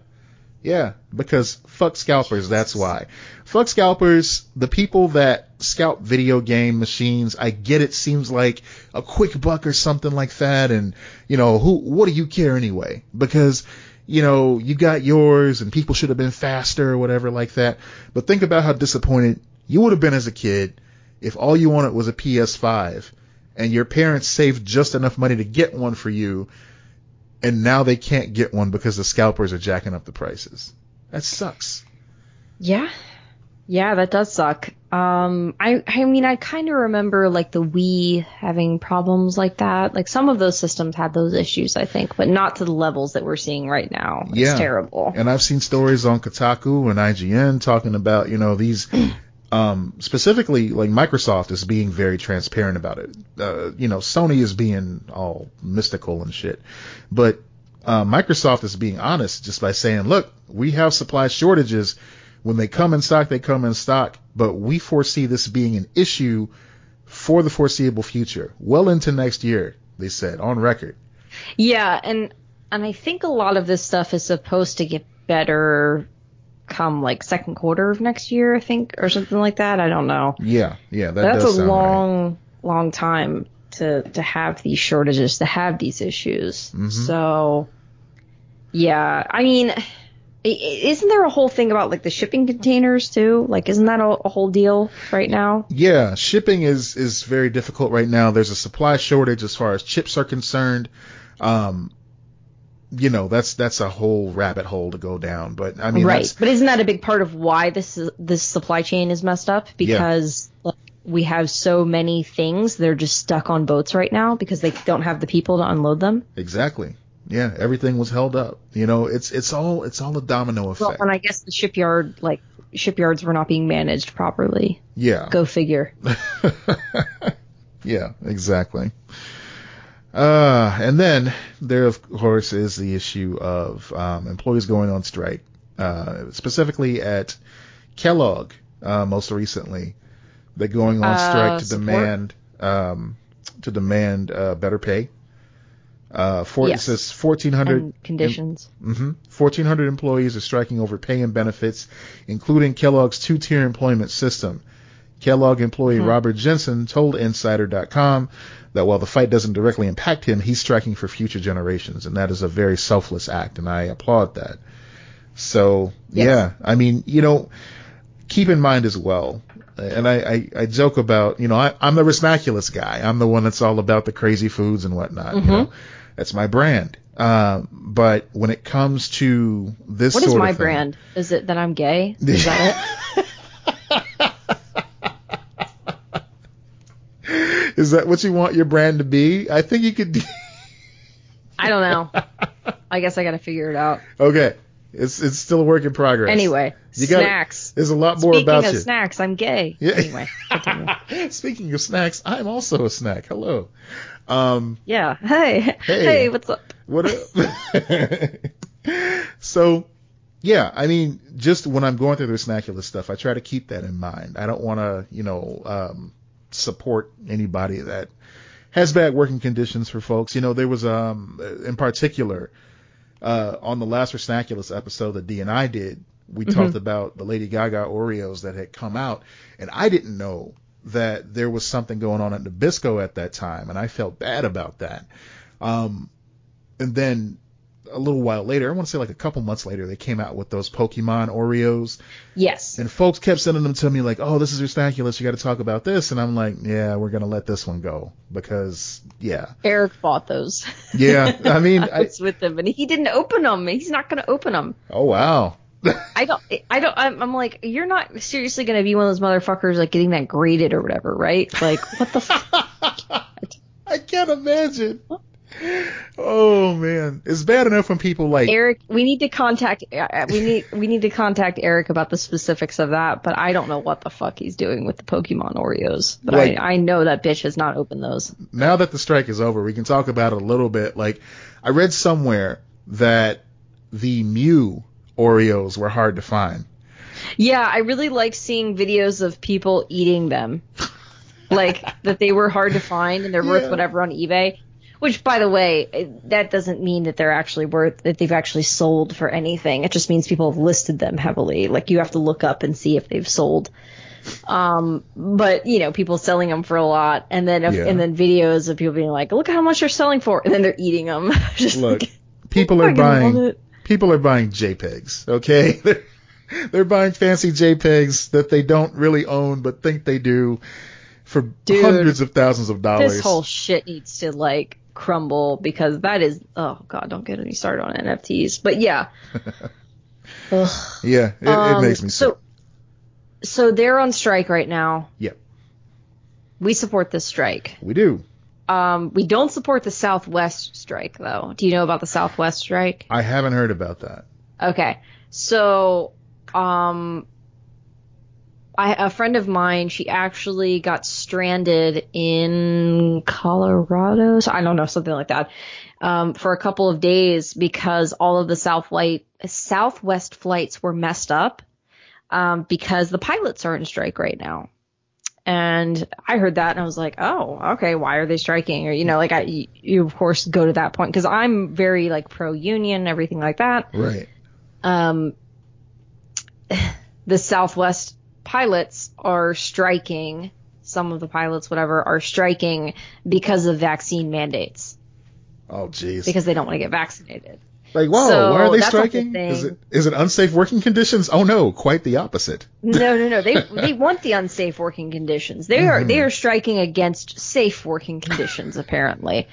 Yeah, because fuck scalpers, that's why. Fuck scalpers, the people that scalp video game machines, I get it seems like a quick buck or something like that and you know, who what do you care anyway? Because you know, you got yours and people should have been faster or whatever like that. But think about how disappointed you would have been as a kid if all you wanted was a PS5 and your parents saved just enough money to get one for you and now they can't get one because the scalpers are jacking up the prices. That sucks. Yeah. Yeah, that does suck. Um, I, I mean, I kind of remember like the Wii having problems like that. Like some of those systems had those issues, I think, but not to the levels that we're seeing right now. It's Yeah. terrible. And I've seen stories on Kotaku and IGN talking about, you know, these, um, specifically like Microsoft is being very transparent about it. Uh, you know, Sony is being all mystical and shit, but, uh, Microsoft is being honest just by saying, look, we have supply shortages. When they come in stock, they come in stock, but we foresee this being an issue for the foreseeable future, well into next year, they said on record. Yeah, and and I think a lot of this stuff is supposed to get better come like second quarter of next year, I think, or something like that. I don't know. Yeah, yeah, that That's does a sound right. long, long time to to have these shortages, to have these issues. Mhm. So, yeah, I mean, isn't there a whole thing about like the shipping containers too? Like, isn't that a, a whole deal right now? Yeah, shipping is is very difficult right now. There's a supply shortage as far as chips are concerned. Um, you know, that's that's a whole rabbit hole to go down. But I mean, right, but isn't that a big part of why this is, this supply chain is messed up? Because like, we have so many things they're just stuck on boats right now because they don't have the people to unload them. Exactly. Yeah, everything was held up. You know, it's it's all it's all a domino effect. Well, and I guess the shipyard like shipyards were not being managed properly. yeah. Go figure. yeah, exactly. Uh, and then there, of course, is the issue of um, employees going on strike, uh, specifically at Kellogg, uh, most recently. They're going on Uh, strike to support? demand um, to demand uh, better pay. Uh, for, Yes. It says 1,400 and conditions. hmm 1,400 employees are striking over pay and benefits, including Kellogg's two-tier employment system. Kellogg employee Hmm. Robert Jensen told Insider.com that while the fight doesn't directly impact him, he's striking for future generations, and that is a very selfless act, and I applaud that. So, Yes. yeah, I mean, you know, keep in mind as well, and I, I, I joke about, you know, I, I'm the Resnaculous guy. I'm the one that's all about the crazy foods and whatnot. You Mm-hmm. know, that's my brand. Um, but when it comes to this What is my thing- brand? Is it that I'm gay? Is that it? Is that what you want your brand to be? I think you could. I don't know. I guess I got to figure it out. okay, it's it's still a work in progress. Anyway, You gotta- snacks. there's a lot more Speaking about of snacks, I'm gay. Yeah. Anyway. Speaking of snacks, I'm also a snack. Hello. Um, Yeah. Hey. Hey. what's up? What up? so, yeah, I mean, just when I'm going through the Snackulous stuff, I try to keep that in mind. I don't want to, you know, um, support anybody that has bad working conditions for folks. You know, there was, um, in particular, uh, on the last Snackulous episode that D and I did, we talked about the Lady Gaga Oreos that had come out, and I didn't know that there was something going on at Nabisco at that time, and I felt bad about that. Um, and then a little while later, I want to say like a couple months later, they came out with those Pokemon Oreos, Yes. and folks kept sending them to me like, "Oh, this is your Snackulous. You got to talk about this." And I'm like, "Yeah, we're gonna let this one go because, yeah, Eric bought those. yeah. I mean, I I, was with him, and he didn't open them. He's not going to open them. oh wow, I don't. I don't. I'm, I'm like, you're not seriously going to be one of those motherfuckers like getting that graded or whatever, right? Like, what the? fuck? I can't imagine. Oh man, it's bad enough when people like Eric, we need to contact. uh, We need. We need to contact Eric about the specifics of that. But I don't know what the fuck he's doing with the Pokemon Oreos. But Like- I, I know that bitch has not opened those. now that the strike is over, we can talk about it a little bit. Like, I read somewhere that the Mew Oreos were hard to find. Yeah, I really like seeing videos of people eating them. like that they were hard to find and they're Yeah. worth whatever on eBay. Which, by the way, that doesn't mean that they're actually worth that they've actually sold for anything. It just means people have listed them heavily. Like you have to look up and see if they've sold. Um, but you know, people selling them for a lot, and then if, Yeah. and then videos of people being like, "Look how much they're selling for," and then they're eating them. just Look, like, people are buying it. People are buying JPEGs. Okay, they're, they're buying fancy JPEGs that they don't really own but think they do for Dude, hundreds of thousands of dollars. this whole shit needs to like crumble because that is oh god don't get any started on nfts but yeah yeah, it, it Um, makes me so sick. so they're on strike right now Yep, we support this strike we do. Um we don't support the southwest strike though do you know about the southwest strike I haven't heard about that. Okay. So, um, I, a friend of mine, she actually got stranded in Colorado. So I don't know, something like that, um, for a couple of days because all of the Southwest, Southwest flights were messed up, um, because the pilots are in strike right now. And I heard that and I was like, oh, okay, why are they striking? Or, you know, like I, you, of course go to that point because I'm very like pro union, everything like that Right. um, the Southwest pilots are striking. Some of the pilots, whatever, are striking because of vaccine mandates Oh, jeez. because they don't want to get vaccinated. Like, whoa, So, why are they that's a whole striking? Is it is it unsafe working conditions? Oh no, quite the opposite. No, no, no. They they want the unsafe working conditions. They are they are striking against safe working conditions. Apparently,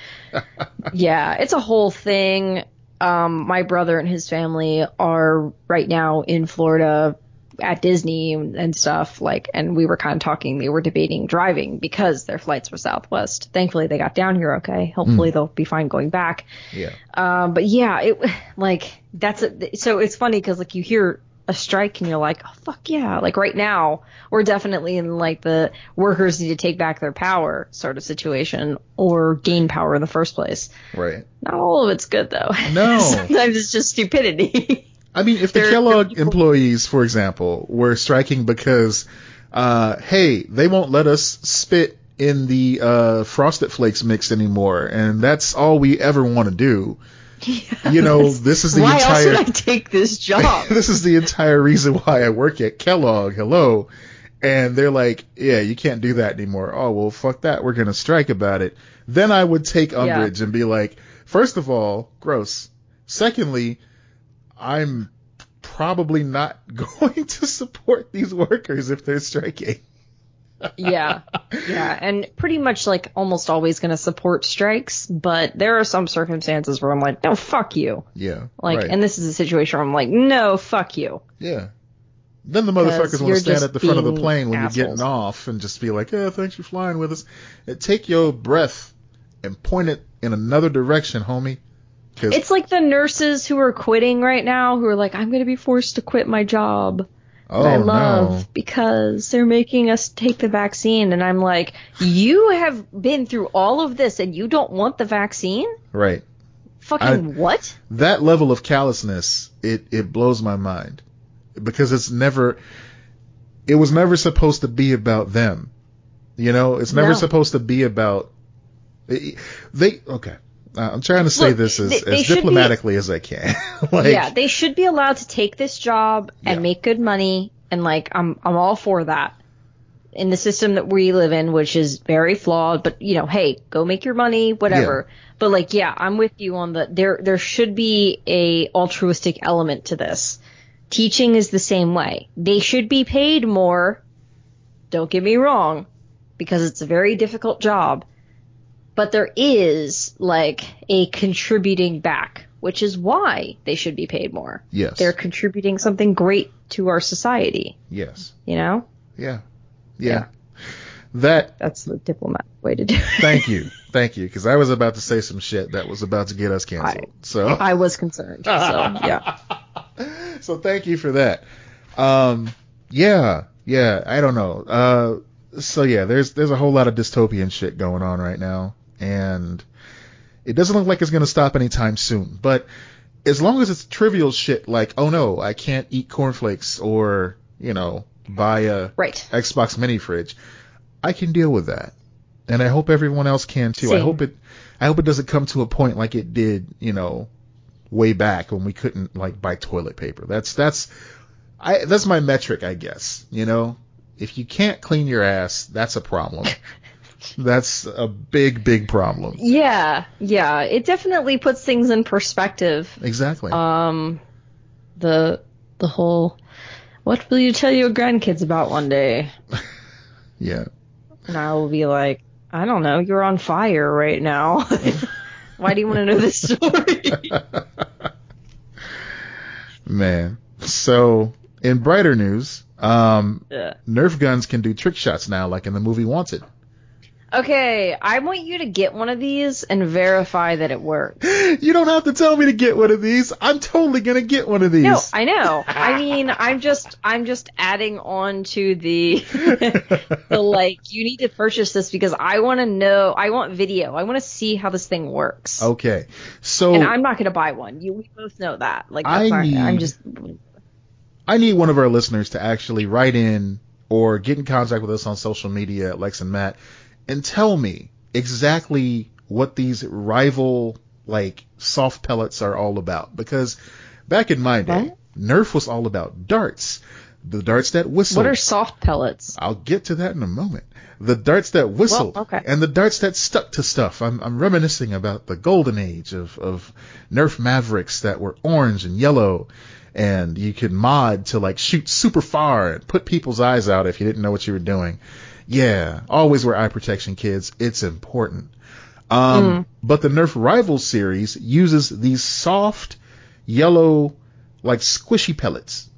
yeah, it's a whole thing. Um, my brother and his family are right now in Florida at Disney and, stuff, like, and we were kind of talking, they were debating driving because their flights were Southwest. Thankfully, they got down here okay. Hopefully, they'll be fine going back. Yeah. Um, but yeah, it like that's a, so it's funny because like you hear a strike and you're like, oh fuck yeah! Like right now, we're definitely in like the workers need to take back their power sort of situation or gain power in the first place. Right. Not all of it's good though. No. Sometimes it's just stupidity. I mean, if the Kellogg people- employees, for example, were striking because, uh, hey, they won't let us spit in the uh, Frosted Flakes mix anymore, and that's all we ever want to do. You know, this is the Why else entire would I take this job? this is the entire reason why I work at Kellogg. Hello. And they're like, yeah, you can't do that anymore. Oh, well, fuck that. We're going to strike about it. Then I would take umbrage and be like, first of all, gross. Secondly, I'm probably not going to support these workers if they're striking. yeah, yeah, and pretty much like almost always going to support strikes, but there are some circumstances where I'm like, no, fuck you. Yeah. Like, right. and this is a situation where I'm like, no, fuck you. yeah. Then the motherfuckers want to stand at the front of the plane when assholes. you're getting off and just be like, "Yeah, thanks for flying with us." And take your breath and point it in another direction, homie. It's like the nurses who are quitting right now who are like, I'm going to be forced to quit my job oh that I oh, love no, because they're making us take the vaccine. And I'm like, you have been through all of this and you don't want the vaccine? right? Fucking what? That level of callousness, it it blows my mind because it's never, it was never supposed to be about them. You know, it's never No. supposed to be about. They okay. Uh, I'm trying to say Look, this as, they- they as be- diplomatically as I can. like, yeah, they should be allowed to take this job and Yeah. make good money, and like I'm I'm all for that. In the system that we live in, which is very flawed, but you know, hey, go make your money, whatever. But like, yeah, I'm with you on the there. There should be a altruistic element to this. Teaching is the same way. They should be paid more. Don't get me wrong, because it's a very difficult job but there is like a contributing back, which is why they should be paid more. yes, They're contributing something great to our society, yes, you know? yeah, yeah. Yeah. That That's the diplomatic way to do it. Thank you. Thank you. Because I was about to say some shit that was about to get us canceled. so, I was concerned. So, yeah. so thank you for that. Um, yeah, yeah. I don't know. Uh, so yeah, there's there's a whole lot of dystopian shit going on right now, and it doesn't look like it's gonna stop anytime soon. But as long as it's trivial shit like, oh no, I can't eat cornflakes, or you know, buy a Right. Xbox mini fridge, I can deal with that. And I hope everyone else can too. I hope it I hope it doesn't come to a point like it did, you know, way back when we couldn't like buy toilet paper. That's that's I that's my metric, I guess. You know, if you can't clean your ass, that's a problem. that's a big big problem. Yeah. Yeah. It definitely puts things in perspective. Exactly. Um, the, the whole, what will you tell your grandkids about one day? yeah. And I will be like, I don't know, you're on fire right now. Why do you want to know this story? Man. So, in brighter news, um Yeah. Nerf guns can do trick shots now like in the movie Wanted. Okay, I want you to get one of these and verify that it works. You don't have to tell me to get one of these. I'm totally gonna get one of these. No, I know. I mean, I'm just, I'm just adding on to the, the like, you need to purchase this because I want to know, I want video. I want to see how this thing works. okay. So And I'm not going to buy one. You, we both know that. Like, that's I not, I'm just, I need one of our listeners to actually write in or get in contact with us on social media Lex and Matt and tell me exactly what these rival like soft pellets are all about. Because back in my day, What? Nerf was all about darts. The darts that whistle. what are soft pellets? I'll get to that in a moment. The darts that whistle Well, okay. and the darts that stuck to stuff. I'm, I'm reminiscing about the golden age of, of Nerf Mavericks that were orange and yellow and you could mod to like shoot super far and put people's eyes out if you didn't know what you were doing. Yeah, always wear eye protection, kids. It's important. Um, but the Nerf Rivals series uses these soft yellow, like squishy pellets.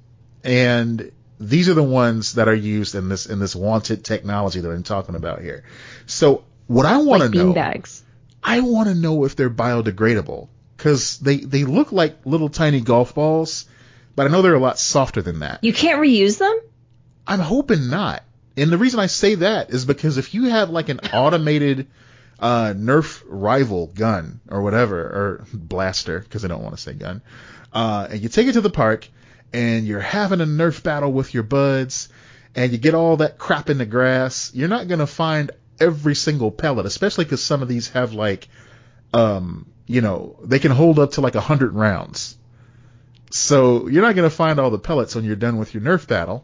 And these are the ones that are used in this in this wanted technology that I'm talking about here. So what I want to Like know, beanbags. I want to know if they're biodegradable because they they look like little tiny golf balls, but I know they're a lot softer than that. You can't reuse them? I'm hoping not. And the reason I say that is because if you have like an automated uh, Nerf rival gun or whatever, or blaster, because I don't want to say gun, uh, and you take it to the park and you're having a Nerf battle with your buds and you get all that crap in the grass, you're not going to find every single pellet, especially because some of these have like, um, you know, they can hold up to like a hundred rounds. So you're not going to find all the pellets when you're done with your Nerf battle.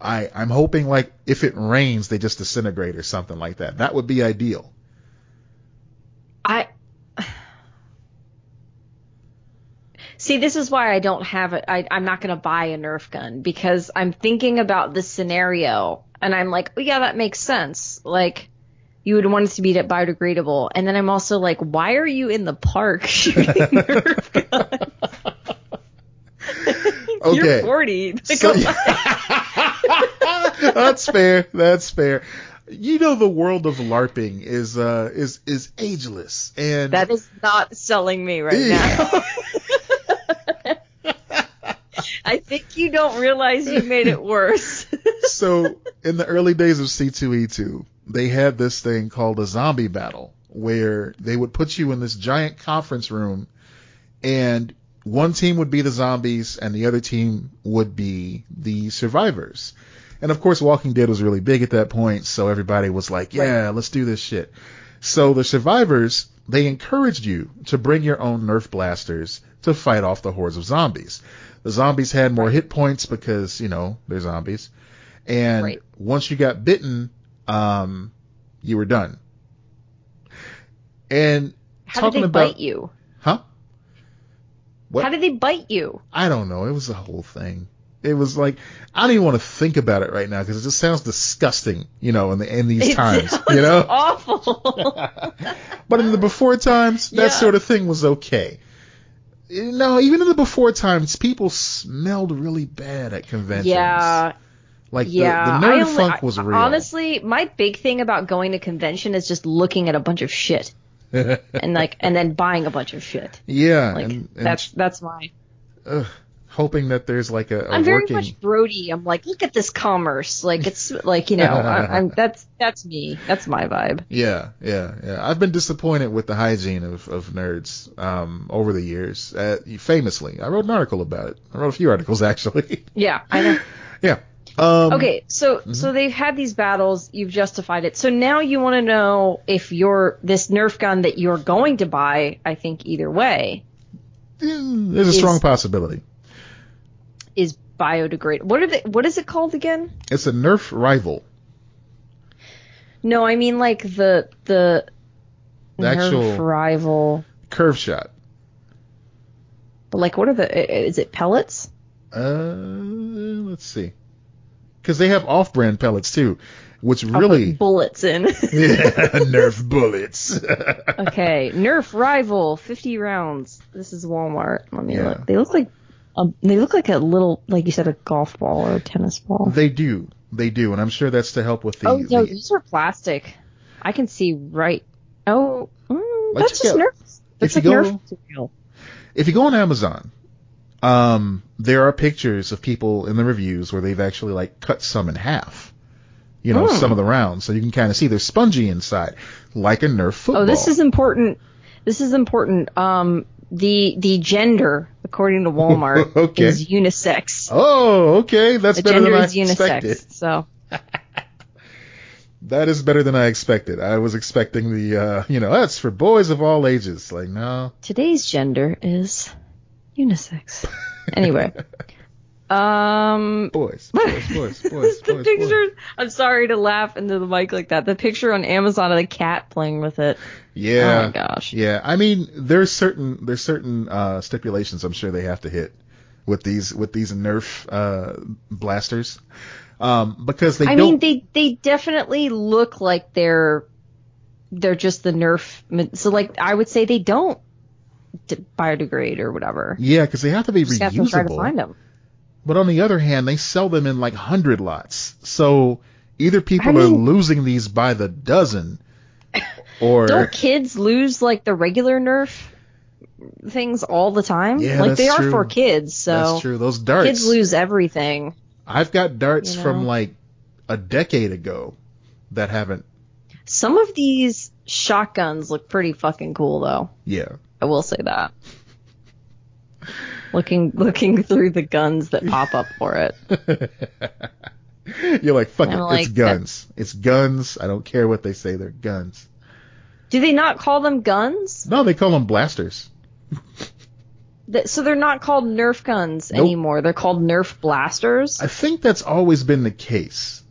I, I'm hoping like if it rains, they just disintegrate or something like that. That would be ideal. I See, this is why I don't have it. I, I'm not going to buy a Nerf gun because I'm thinking about this scenario and I'm like, oh yeah, that makes sense. Like, you would want it to be biodegradable. And then I'm also like, why are you in the park shooting Nerf guns? Okay. You're 40. Like, So- that's fair. That's fair. You know the world of LARPing is uh is is ageless and that is not selling me right now. I think you don't realize you made it worse. so in the early days of C2E2, they had this thing called a zombie battle where they would put you in this giant conference room and one team would be the zombies and the other team would be the survivors. And of course, Walking Dead was really big at that point, so everybody was like, yeah, let's do this shit. So the survivors, they encouraged you to bring your own Nerf blasters to fight off the hordes of zombies. The zombies had more hit points because, you know, they're zombies. And Right. once you got bitten, um, you were done. And How talking did they about, bite you? What? How did they bite you? I don't know. It was a whole thing. It was like I don't even want to think about it right now because it just sounds disgusting, you know, in the in these It times, you know. awful. But in the before times, that Yeah. sort of thing was okay. No, even in the before times, people smelled really bad at conventions. yeah, like yeah. the, the nerd only- funk was real. Honestly, my big thing about going to convention is just looking at a bunch of shit and like and then buying a bunch of shit. yeah, Like and, and that's that's my. ugh, hoping that there's like a, a I'm very working. much Brody. I'm like, look at this commerce. Like it's like you know, I, I'm that's that's me. That's my vibe. Yeah, yeah, yeah. I've been disappointed with the hygiene of, of nerds um, over the years. Uh, famously, I wrote an article about it. I wrote a few articles actually. Yeah, I know. yeah. Um, Okay, so so they've had these battles, you've justified it. So now you want to know if your this Nerf gun that you're going to buy, I think either way, mm, There's a is- strong possibility. is biodegradable. What are they what is it called again? It's a Nerf rival. No, I mean like the the, The Nerf actual- rival. Curve shot. But like what are the is it pellets? Uh, let's see. Because they have off-brand pellets too, which I'll really bullets in. yeah, Nerf bullets. okay, Nerf rival, 50 rounds. This is Walmart. Let me Yeah. look. They look like a, they look like a little like you said a golf ball or a tennis ball. they do, they do, and I'm sure that's to help with the. oh no, the these are plastic. I can see right. Oh, mm, that's just out- Nerf. That's like go- Nerf material. if you go on Amazon, um, there are pictures of people in the reviews where they've actually like cut some in half. You know, Hmm. some of the rounds, so you can kind of see they're spongy inside, like a Nerf football. Oh, this is important. This is important. Um, the the gender according to Walmart Okay. is unisex. Oh, okay, that's the better than I is unisex. expected. So That is better than I expected. I was expecting the, uh, you know, that's for boys of all ages. Like, no. today's gender is unisex. Anyway. Um, Boys, boys, boys, boys, the boys, boys. picture. I'm sorry to laugh into the mic like that. The picture on Amazon of the cat playing with it. Yeah. Oh my gosh. Yeah, I mean, there's certain there's certain uh, stipulations I'm sure they have to hit with these with these Nerf uh, blasters, um, because they I don't. mean, they they definitely look like they're they're just the Nerf. So like, I would say they don't d- biodegrade or whatever. yeah, because they have to be Just have to try to find them. But on the other hand, they sell them in like hundred lots. So either people I mean- are losing these by the dozen, or Don't kids lose like the regular Nerf things all the time? Yeah, like that's they are true. for kids, so that's true. Those darts. kids lose everything. I've got darts You from like a decade ago that haven't. Some of these shotguns look pretty fucking cool though. Yeah. I will say that. looking looking through the guns that pop up for it. You're like, fuck it. like, it's guns. It's guns. I don't care what they say. They're guns. Do they not call them guns? No, they call them blasters. So they're not called Nerf guns Nope. anymore. They're called Nerf blasters. I think that's always been the case.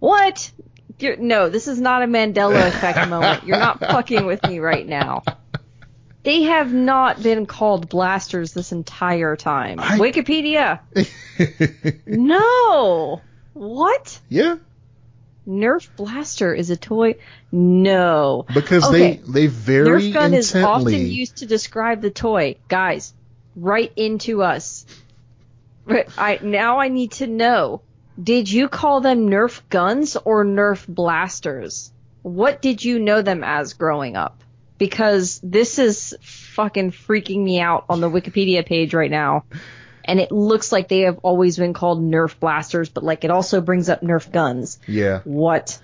What? You're, no, this is not a Mandela effect moment. You're not fucking with me right now. They have not been called blasters this entire time. I- Wikipedia. No. What? yeah, Nerf blaster is a toy? No. because Okay. they they very Nerf gun is often used to describe the toy. Guys, write into us. But I now I need to know. Did you call them Nerf guns or Nerf blasters? What did you know them as growing up? Because this is fucking freaking me out on the Wikipedia page right now. And it looks like they have always been called Nerf blasters, but like it also brings up Nerf guns. yeah, What?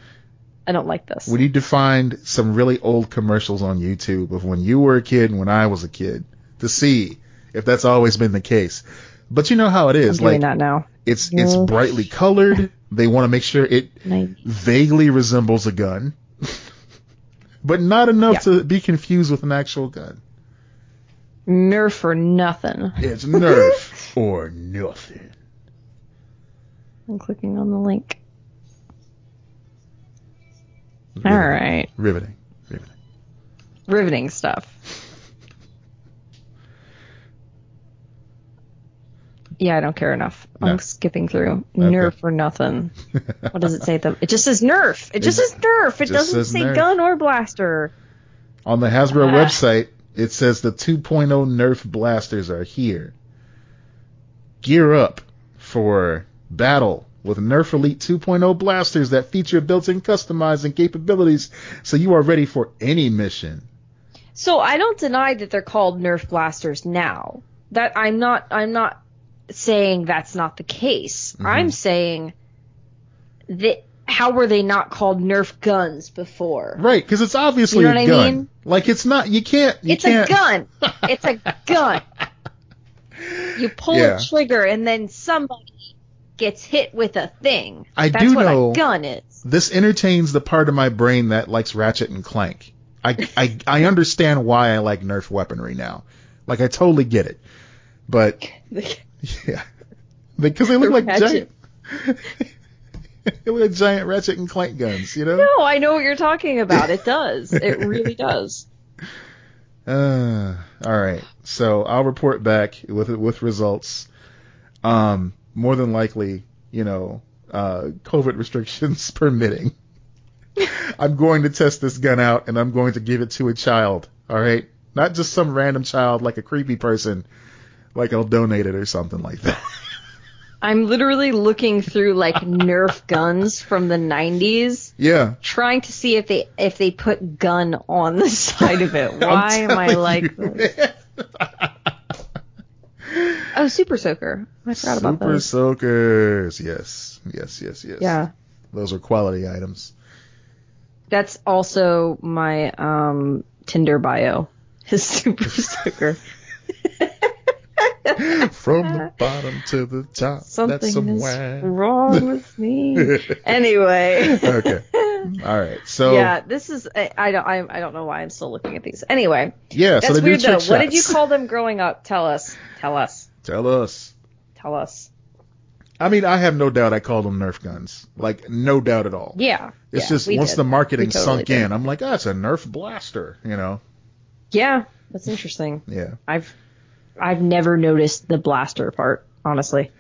I don't like this. we need to find some really old commercials on YouTube of when you were a kid and when I was a kid to see if that's always been the case. But you know how it is. I'm doing Like that now. it's it's mm. brightly colored. They want to make sure it vaguely resembles a gun, but not enough Yeah. to be confused with an actual gun. Nerf or nothing. It's Nerf or nothing. I'm clicking on the link. All right. Riveting. Riveting. Riveting stuff. Yeah, I don't care enough. No. I'm skipping through. Nerf or nothing. What does it say? The it just says Nerf. It just It says Nerf. It doesn't say Nerf. gun or blaster. On the Hasbro Ah. website, it says the 2.0 Nerf blasters are here. Gear up for battle with Nerf Elite 2.0 blasters that feature built-in customizing capabilities so you are ready for any mission. So I don't deny that they're called Nerf blasters now. That I'm not. I'm not saying that's not the case. Mm-hmm. I'm saying that how were they not called Nerf guns before? Right, because it's obviously You know a what I gun. mean? Like it's not. You can't. You it's can't. a gun. It's a gun. You pull Yeah. a trigger and then somebody gets hit with a thing. I That's do what know- a gun is. This entertains the part of my brain that likes Ratchet and Clank. I, I I understand why I like Nerf weaponry now. Like I totally get it. But yeah, because they look like Ratchet. giant. they look like giant Ratchet and Clank guns, you know. no, I know what you're talking about. It does. It really does. Uh, all right. So I'll report back with with results. Um, more than likely, you know, uh, COVID restrictions permitting. I'm going to test this gun out and I'm going to give it to a child. All right, not just some random child like a creepy person. Like I'll donate it or something like that. I'm literally looking through like Nerf guns from the 90s, yeah. trying to see if they if they put gun on the side of it. Why am I like you. Oh, Super Soaker. I forgot about that. Super soakers. Yes. Yes. Yes. Yes. Yeah. Those are quality items. That's also my um Tinder bio. His Super Soaker. From the bottom to the top. Something that's some is wrong with me. anyway. okay. All right. So Yeah, this is I, I don't I, I don't know why I'm still looking at these. Anyway, yeah, that's so weird though. trick What did you call them growing up? Tell us. Tell us. Tell us. Tell us. I mean, I have no doubt I called them Nerf guns. Like no doubt at all. Yeah. It's yeah, just once did. the marketing totally sunk did. in, I'm like, oh, it's a Nerf blaster. You know? Yeah, that's interesting. Yeah. I've I've never noticed the blaster part, honestly.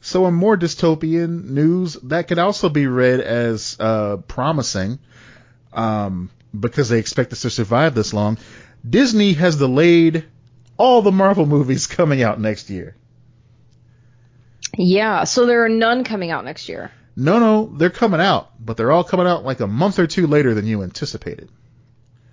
So in more dystopian news, that could also be read as uh, promising, um, because they expect us to survive this long. Disney has delayed all the Marvel movies coming out next year. Yeah, so there are none coming out next year. No, no, they're coming out, but they're all coming out like a month or two later than you anticipated.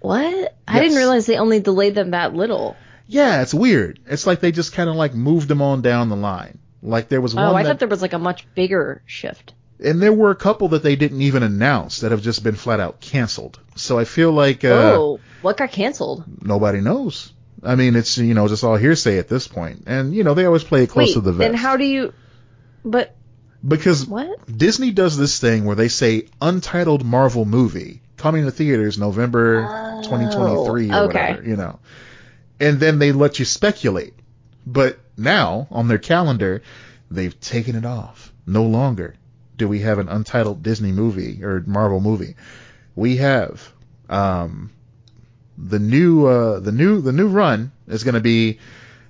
What? I didn't realize they only delayed them that little. Yeah, it's weird. It's like they just kind of like moved them on down the line. Like there was one Oh, I that, thought there was like a much bigger shift. and there were a couple that they didn't even announce that have just been flat out canceled. So I feel like uh, oh, what got canceled? nobody knows. I mean, it's you know just all hearsay at this point. and you know they always play it close Wait, to the vest. then how do you? But because what? Disney does this thing where they say untitled Marvel movie coming to theaters November Oh, 2023 or okay. whatever, you know. And then they let you speculate. But now on their calendar, they've taken it off. No longer do we have an untitled Disney movie or Marvel movie. We have um the new uh the new the new run is going to be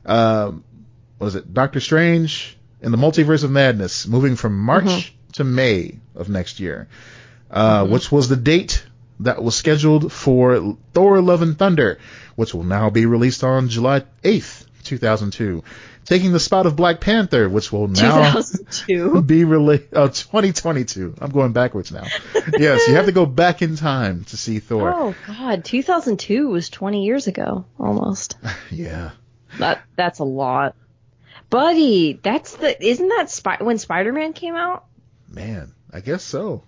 um what is it? Doctor Strange in the Multiverse of Madness, moving from March Mm-hmm. to May of next year, uh, which was the date that was scheduled for Thor: Love and Thunder, which will now be released on July 8th, 2002, taking the spot of Black Panther, which will now be released. Oh, uh, 2022. I'm going backwards now. yes, you have to go back in time to see Thor. Oh God, 2002 was 20 years ago almost. Yeah. That that's a lot. Buddy, that's the isn't that Spy- when Spider-Man came out? Man, I guess so.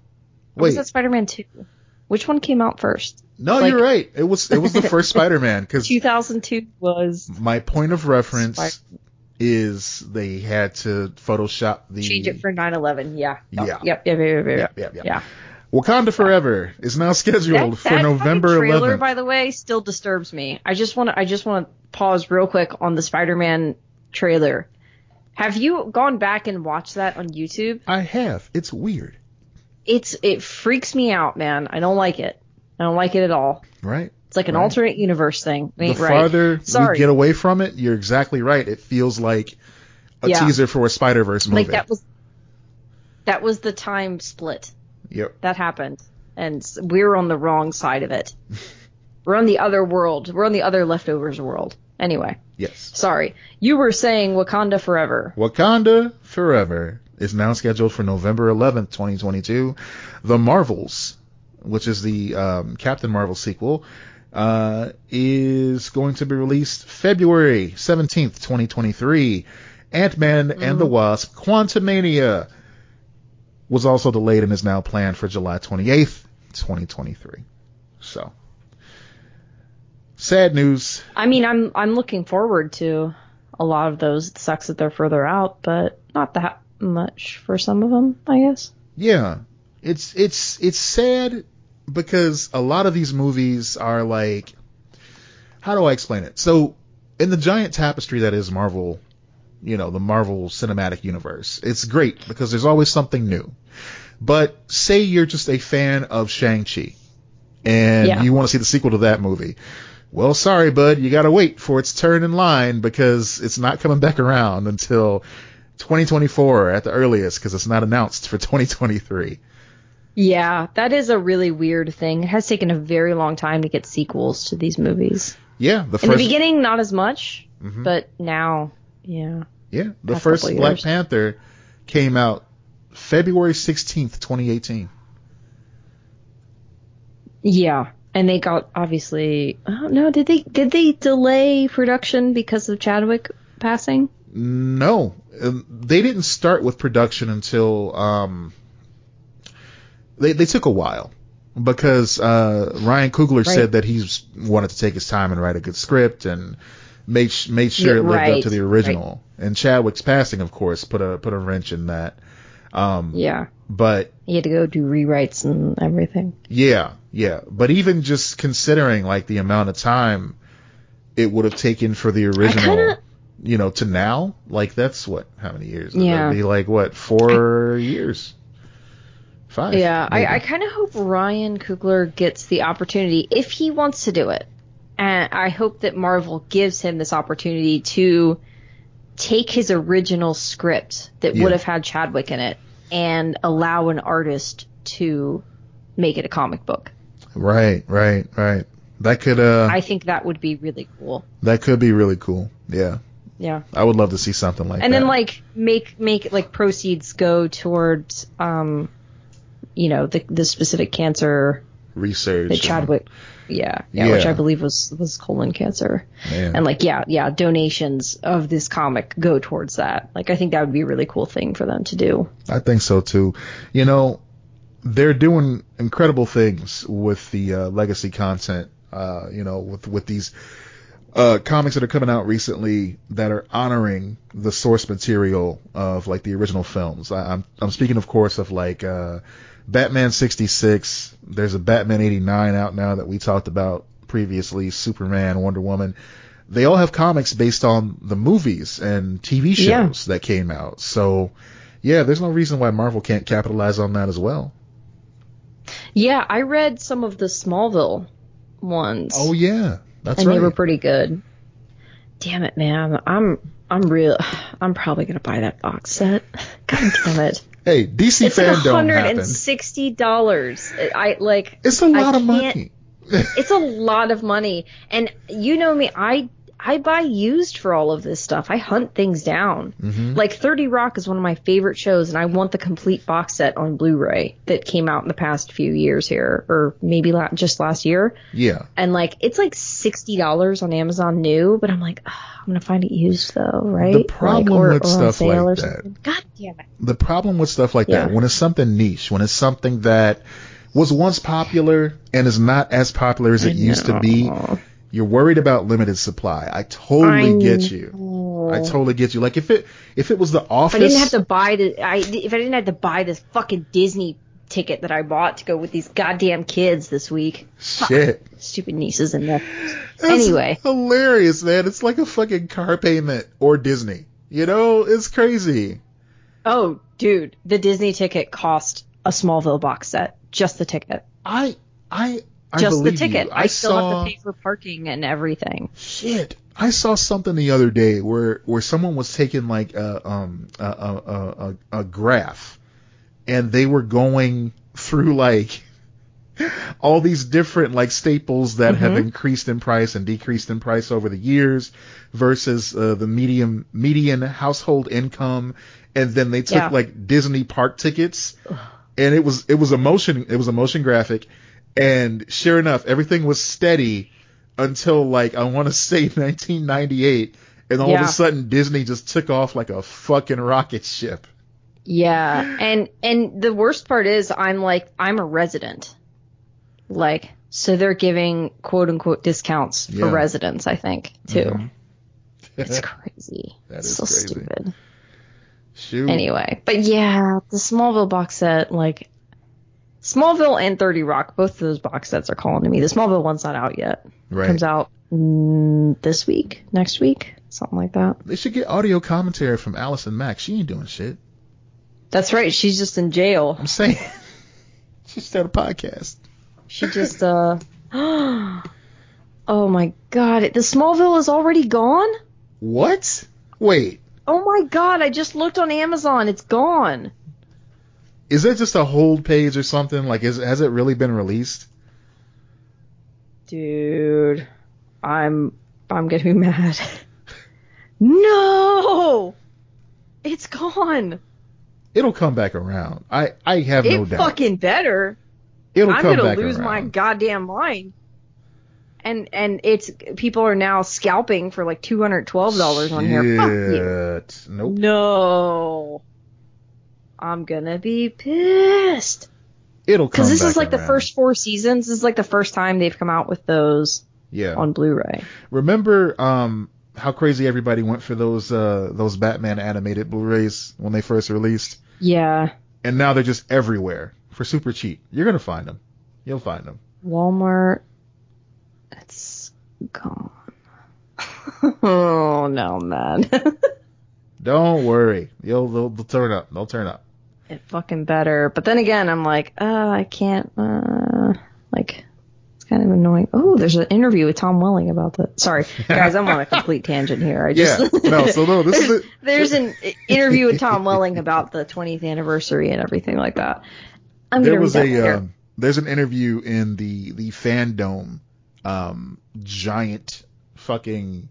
Or was that Spider-Man 2? Which one came out first? no, like- you're right. It was it was the first Spider-Man because 2002 was my point of reference Spy- is they had to Photoshop the change it for 9/11. Yeah. Yeah. Yep. Yep. Yep. Yep. Yep. yeah, yep. yeah, yeah. Yeah. Wakanda Forever is now scheduled That, for that November trailer, 11th. by the way, still disturbs me. I just want to. I just want to pause real quick on the Spider-Man trailer. Have you gone back and watched that on YouTube? I have. It's weird, It's it freaks me out, man. I don't like it. I don't like it at all. right? It's like an Right. alternate universe thing. The right. farther Sorry. we get away from it, you're exactly right. It feels like a Yeah. teaser for a Spider Verse movie. like that was that was the time split Yep. that happened, and we're on the wrong side of it. we're on the other world. We're on the other leftovers world. Anyway, Yes. sorry. You were saying Wakanda forever. Wakanda Forever is now scheduled for November 11th, 2022. The Marvels, which is the um, Captain Marvel sequel, uh, is going to be released February 17th, 2023. Ant-Man and the Wasp, Quantumania, was also delayed and is now planned for July 28th, 2023. So, sad news. I mean, I'm I'm looking forward to a lot of those. It sucks that they're further out, but not that much for some of them, I guess. Yeah, it's it's it's sad because a lot of these movies are like, how do I explain it? So in the giant tapestry that is Marvel, you know, the Marvel Cinematic Universe, it's great because there's always something new. But say you're just a fan of Shang-Chi and Yeah. you want to see the sequel to that movie. Well, sorry, bud, you gotta wait for its turn in line because it's not coming back around until 2024 at the earliest because it's not announced for 2023. Yeah, that is a really weird thing. It has taken a very long time to get sequels to these movies. Yeah, the first... In the beginning, not as much, Mhm. but now, yeah. yeah, the first Black. Panther came out February 16th, 2018. Yeah, and they got obviously. I don't know. Did they did they delay production because of Chadwick passing? No, they didn't start with production until um they they took a while because uh Ryan Coogler Right. said that he's wanted to take his time and write a good script and made made sure Yeah, it lived up to the original. And Chadwick's passing, of course, put a put a wrench in that. Um, Yeah, but he had to go do rewrites and everything. Yeah, yeah. But even just considering like the amount of time it would have taken for the original, kinda- you know, to now, like that's what, how many years? Yeah. That'd be like what, four years? Five. Yeah, I. I kind of hope Ryan Coogler gets the opportunity if he wants to do it. And I hope that Marvel gives him this opportunity to take his original script that Yeah. would have had Chadwick in it and allow an artist to make it a comic book. Right, right, right. That could, uh, I think that would be really cool. that could be really cool. Yeah. Yeah. I would love to see something like and that. And then like make make like proceeds go towards um you know the the specific cancer research. that Chadwick yeah, yeah which I believe was was colon cancer Man. and like yeah yeah donations of this comic go towards that like I think that would be a really cool thing for them to do I think so too. You know, they're doing incredible things with the uh, legacy content. Uh, you know, with with these uh, comics that are coming out recently that are honoring the source material of like the original films. I, I'm I'm speaking, of course, of like uh, Batman 66. There's a Batman 89 out now that we talked about previously. Superman, Wonder Woman. They all have comics based on the movies and TV Yeah. shows that came out. So, yeah, there's no reason why Marvel can't capitalize on that as well. yeah I read some of the Smallville ones Oh yeah, that's and right. they were pretty good damn it man I'm I'm real I'm probably gonna buy that box set god damn it hey, DC It's like fandom and sixty dollars. I like. It's a lot I of money. It's a lot of money, and you know me. I I buy used for all of this stuff. I hunt things down. Mhm. Like Thirty Rock is one of my favorite shows, and I want the complete box set on Blu-ray that came out in the past few years here, or maybe la- just last year. Yeah. And like it's like sixty dollars on Amazon new, but I'm like, "Ah, I'm gonna find it used though, right? The problem like, or, with or stuff like that-. God damn it. the problem with stuff like that when it's something niche when it's something that was once popular and is not as popular as it used to be. You're worried about limited supply. I totally I get you. know. i totally get you. Like if it if it was the office If I didn't have to buy the, I if I didn't have to buy this fucking Disney ticket that I bought to go with these goddamn kids this week, shit. Stupid nieces and nephews. Anyway. hilarious man. It's like a fucking car payment or disney. You know? It's crazy. Oh, dude, the Disney ticket cost a Smallville box set, just the ticket, i I just the ticket. you. I, still saw, have to pay for parking and everything. Shit. I saw something the other day where where someone was taking like a um a a a, a, graph and they were going through like all these different like staples that have Mhm. increased in price and decreased in price over the years versus uh, the medium median household income and then they took Yeah. like Disney park tickets and it was it was a motion it was a motion graphic and sure enough everything was steady until like I want to say 1998 and all of a sudden Disney just took off like a fucking rocket ship. Yeah, and and the worst part is I'm like I'm a resident, like so they're giving quote unquote discounts Yeah. for residents. I think too. Mhm. It's crazy. That It's is so crazy. stupid. Shoot. Anyway, but yeah, the Smallville box set, like Smallville and 30 Rock, both of those box sets are calling to me. The Smallville one's not out yet. right. Comes out mm, this week, next week, something like that. They should get audio commentary from Allison Mack. She ain't doing shit. That's right. She's just in jail. I'm saying. she started a podcast. She just uh. oh my god! The Smallville is already gone. What? Wait. Oh my god! I just looked on Amazon. It's gone. Is that just a hold page or something? Like, is has it really been released? Dude, I'm I'm gonna be mad. no, it's gone. It'll come back around. I I have no it doubt. fucking better. It'll I'm come gonna lose my goddamn mind. And and it's people are now scalping for like two hundred twelve dollars on here. Fuck you. Nope. No. I'm gonna be pissed. It'll come Because this is like the first four seasons. This is like the first time they've come out with those Yeah. on Blu-ray. Remember um how crazy everybody went for those uh those Batman animated Blu-rays when they first released, Yeah. and now they're just everywhere for super cheap. You're gonna find them. You'll find them. Walmart. It's gone. oh no, man. Don't worry. You'll they'll, they'll turn up. They'll turn up. It fucking better. But then again, I'm like, uh, I can't, uh, like, it's kind of annoying. Oh, there's an interview with Tom Welling about that. Sorry, guys, I'm on a complete tangent here. I just, Yeah. No. So no. This is there's, it. there's an interview with Tom Welling about the 20th anniversary and everything like that. I'm there gonna was read that a um, there's an interview in the the fandom um giant fucking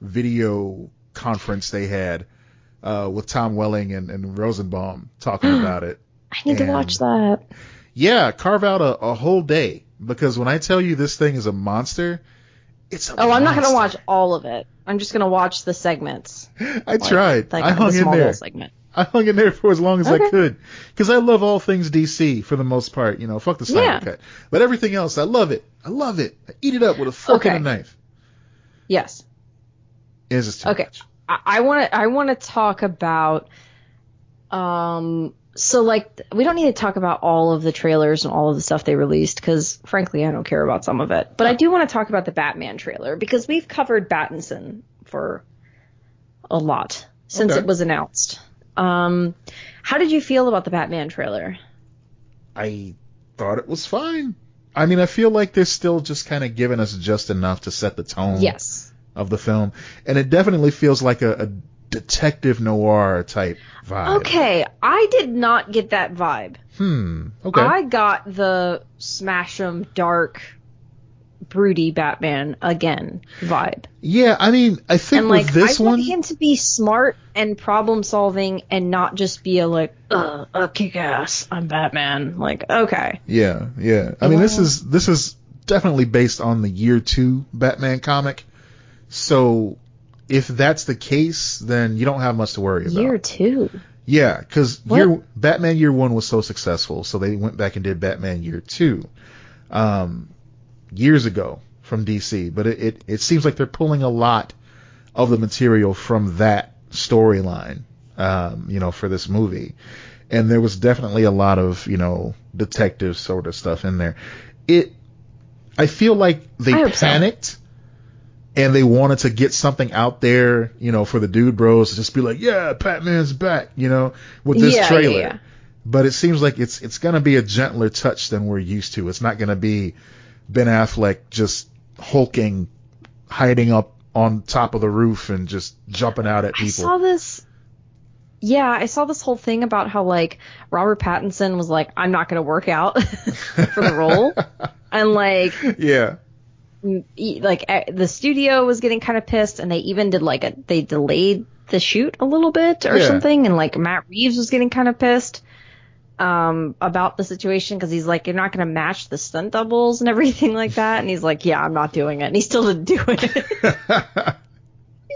video conference they had uh, with Tom Welling and, and Rosenbaum talking about it. I need to watch that. Yeah, carve out a, a whole day because when I tell you this thing is a monster, it's a Oh, I'm not gonna watch all of it. I'm just gonna watch the segments. I tried. Like I hung the in there. segment. I hung in there for as long as I could because I love all things DC for the most part. You know, fuck the Snyder Yeah. cut, but everything else, I love it. I love it. I eat it up with a fork and a knife. Yes. Is Okay. much. I want to I want to talk about um so like we don't need to talk about all of the trailers and all of the stuff they released cuz frankly I don't care about some of it. But I do want to talk about the Batman trailer because we've covered Battinson for a lot since Okay. it was announced. Um how did you feel about the Batman trailer? I thought it was fine. I mean, I feel like they're still just kind of giving us just enough to set the tone Yes. Of the film, and it definitely feels like a, a detective noir type vibe. Okay, I did not get that vibe. Hmm. Okay. I got the smash 'em dark broody Batman again vibe. yeah, I mean, I think And with like this I one, want him to be smart and problem solving and not just be a like uh a kick ass, I'm Batman. Like, okay. Yeah, yeah. I mean, this is this is definitely based on the year two Batman comic. So if that's the case, then you don't have much to worry about. Year two. Yeah, because year Batman Year One was so successful, so they went back and did Batman Year Two, um, years ago from DC. But it, it it seems like they're pulling a lot of the material from that storyline, um, you know, for this movie. And there was definitely a lot of you know detective sort of stuff in there. It, I feel like they hope so. And they wanted to get something out there, you know, for the dude bros to just be like, yeah, Batman's back, you know, with this Yeah, yeah, trailer. yeah. But it seems like it's it's gonna be a gentler touch than we're used to. It's not gonna be Ben Affleck just hulking, hiding up on top of the roof and just jumping out at people. I saw this yeah, I saw this whole thing about how like Robert Pattinson was like, I'm not gonna work out for the role. And like yeah, like the studio was getting kind of pissed and they even did like a they delayed the shoot a little bit or Yeah. something and like Matt Reeves was getting kind of pissed um about the situation because he's like you're not going to match the stunt doubles and everything like that and he's like yeah I'm not doing it and he still didn't do it.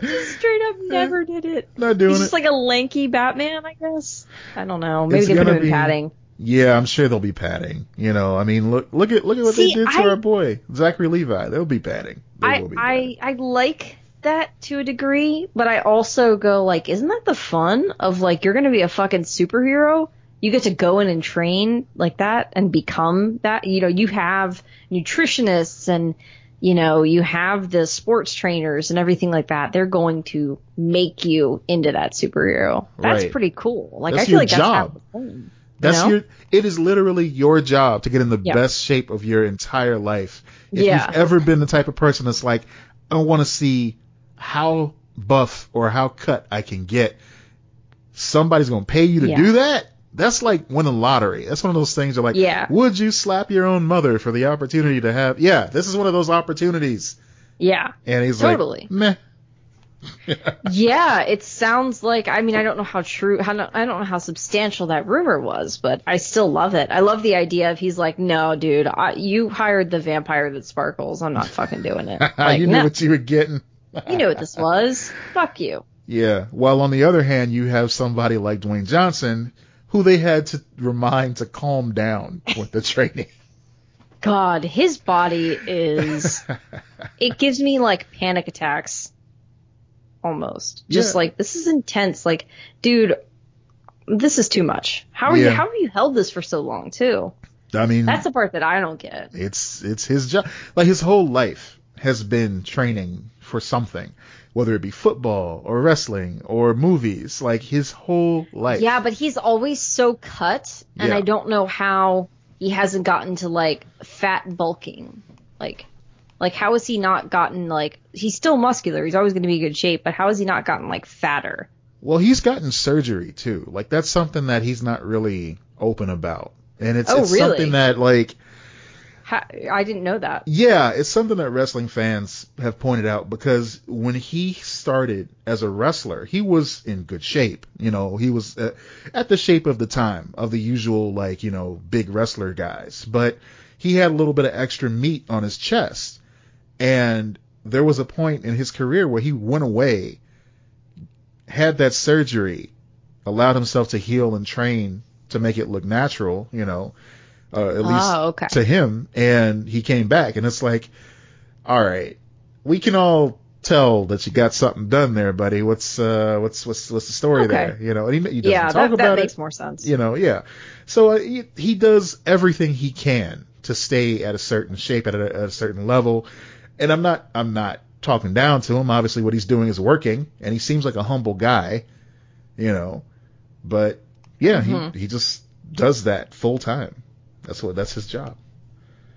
He just straight up never did it. Not doing he's it. just like a lanky Batman I guess. I don't know. Maybe It's they put him in padding yeah, I'm sure they'll be padding. You know, I mean, look look at look at what See, they did to I- our boy Zachary Levi. They'll be padding. They I, will be padding. I I like that to a degree, but I also go like, isn't that the fun of like you're gonna be a fucking superhero? You get to go in and train like that and become that. You know, you have nutritionists and you know you have the sports trainers and everything like that. They're going to make you into that superhero. That's Right. pretty cool. Like That's I feel like job. that's half the. That's know? your. It is literally your job to get in the best shape of your entire life. If Yeah. you've ever been the type of person that's like, I want to see how buff or how cut I can get, somebody's gonna pay you to Yeah. do that. That's like winning lottery. That's one of those things. You're like, Yeah. would you slap your own mother for the opportunity to have? Yeah, this is one of those opportunities. Yeah. And he's Totally. like, meh. Yeah, it sounds like. I mean, I don't know how true. How I don't know how substantial that rumor was, but I still love it. I love the idea of he's like, no, dude, I, you hired the vampire that sparkles. I'm not fucking doing it. Like, you knew no, what you were getting. you knew what this was. Fuck you. Yeah. While on the other hand, you have somebody like Dwayne Johnson, who they had to remind to calm down with the training. God, his body is. it gives me like panic attacks. Almost. Just Yeah. like this is intense. Like, dude, this is too much. How are you? How have you held this for so long too? I mean, That's the part that I don't get. it's it's his job. Like his whole life has been training for something, whether it be football or wrestling or movies. Like his whole life. Yeah, but he's always so cut, and Yeah. I don't know how he hasn't gotten to like fat bulking. Like, like how has he not gotten like he's still muscular? He's always going to be in good shape, but how has he not gotten like fatter? Well, he's gotten surgery too. Like that's something that he's not really open about, and it's, Oh, it's really? something that like Ha- I didn't know that. Yeah, it's something that wrestling fans have pointed out because when he started as a wrestler, he was in good shape. You know, he was uh, at the shape of the time of the usual, like, you know, big wrestler guys. But he had a little bit of extra meat on his chest. And there was a point in his career where he went away, had that surgery, allowed himself to heal and train to make it look natural, you know, uh, at least Oh, okay. to him, and he came back, and it's like, all right, we can all tell that you got something done there, buddy. What's uh, what's what's what's the story Okay. there? You know, and he, he doesn't Yeah, talk that, that about makes it. more sense. You know, yeah. So uh, he, he does everything he can to stay at a certain shape at a, at a certain level, and I'm not I'm not talking down to him. Obviously, what he's doing is working, and he seems like a humble guy, you know. But yeah, Mhm. he he just does that full time. That's what that's his job.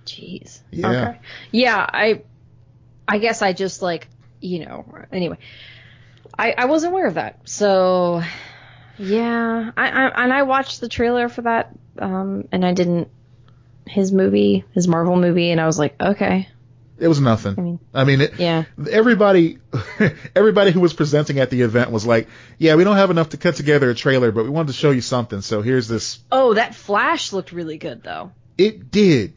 Jeez. Yeah. Okay. Yeah, I I guess I just like, you know, anyway. I I wasn't aware of that. So yeah, I, I and I watched the trailer for that um and I didn't his movie, his Marvel movie and I was like, okay. It was nothing. I mean, I mean, it, yeah. everybody, everybody who was presenting at the event was like, "Yeah, we don't have enough to cut together a trailer, but we wanted to show you something. So here's this." Oh, that Flash looked really good though. It did.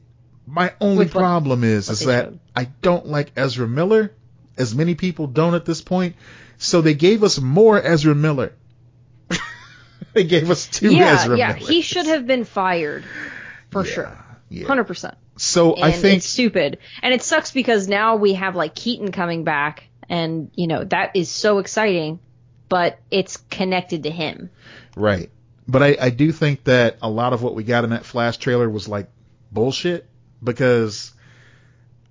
My only With problem is, what is that showed. I don't like Ezra Miller, as many people don't at this point. So they gave us more Ezra Miller. they gave us two yeah, Ezra yeah, Millers. he should have been fired for Yeah, sure. Yeah. 100%. So and I think it's stupid. And it sucks because now we have like Keaton coming back, and you know that is so exciting, but it's connected to him. Right. But I, I do think that a lot of what we got in that Flash trailer was like bullshit because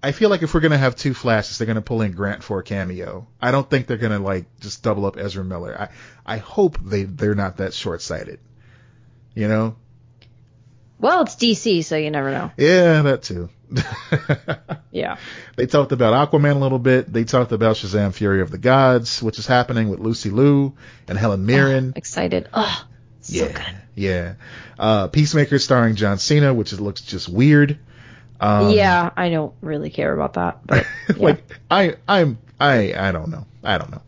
I feel like if we're gonna have two Flashes, they're gonna pull in Grant for a cameo. I don't think they're gonna like just double up Ezra Miller. I I hope they they're not that short sighted. You know? Well, it's DC, so you never know. Yeah, that too. Yeah. they talked about Aquaman a little bit. They talked about Shazam: Fury of the Gods, which is happening with Lucy Liu and Helen Mirren. Excited. Oh, so yeah, good. yeah. Uh, Peacemaker starring John Cena, which is, looks just weird. Um, yeah, I don't really care about that, but yeah. like I, I'm, I, I don't know. I don't know.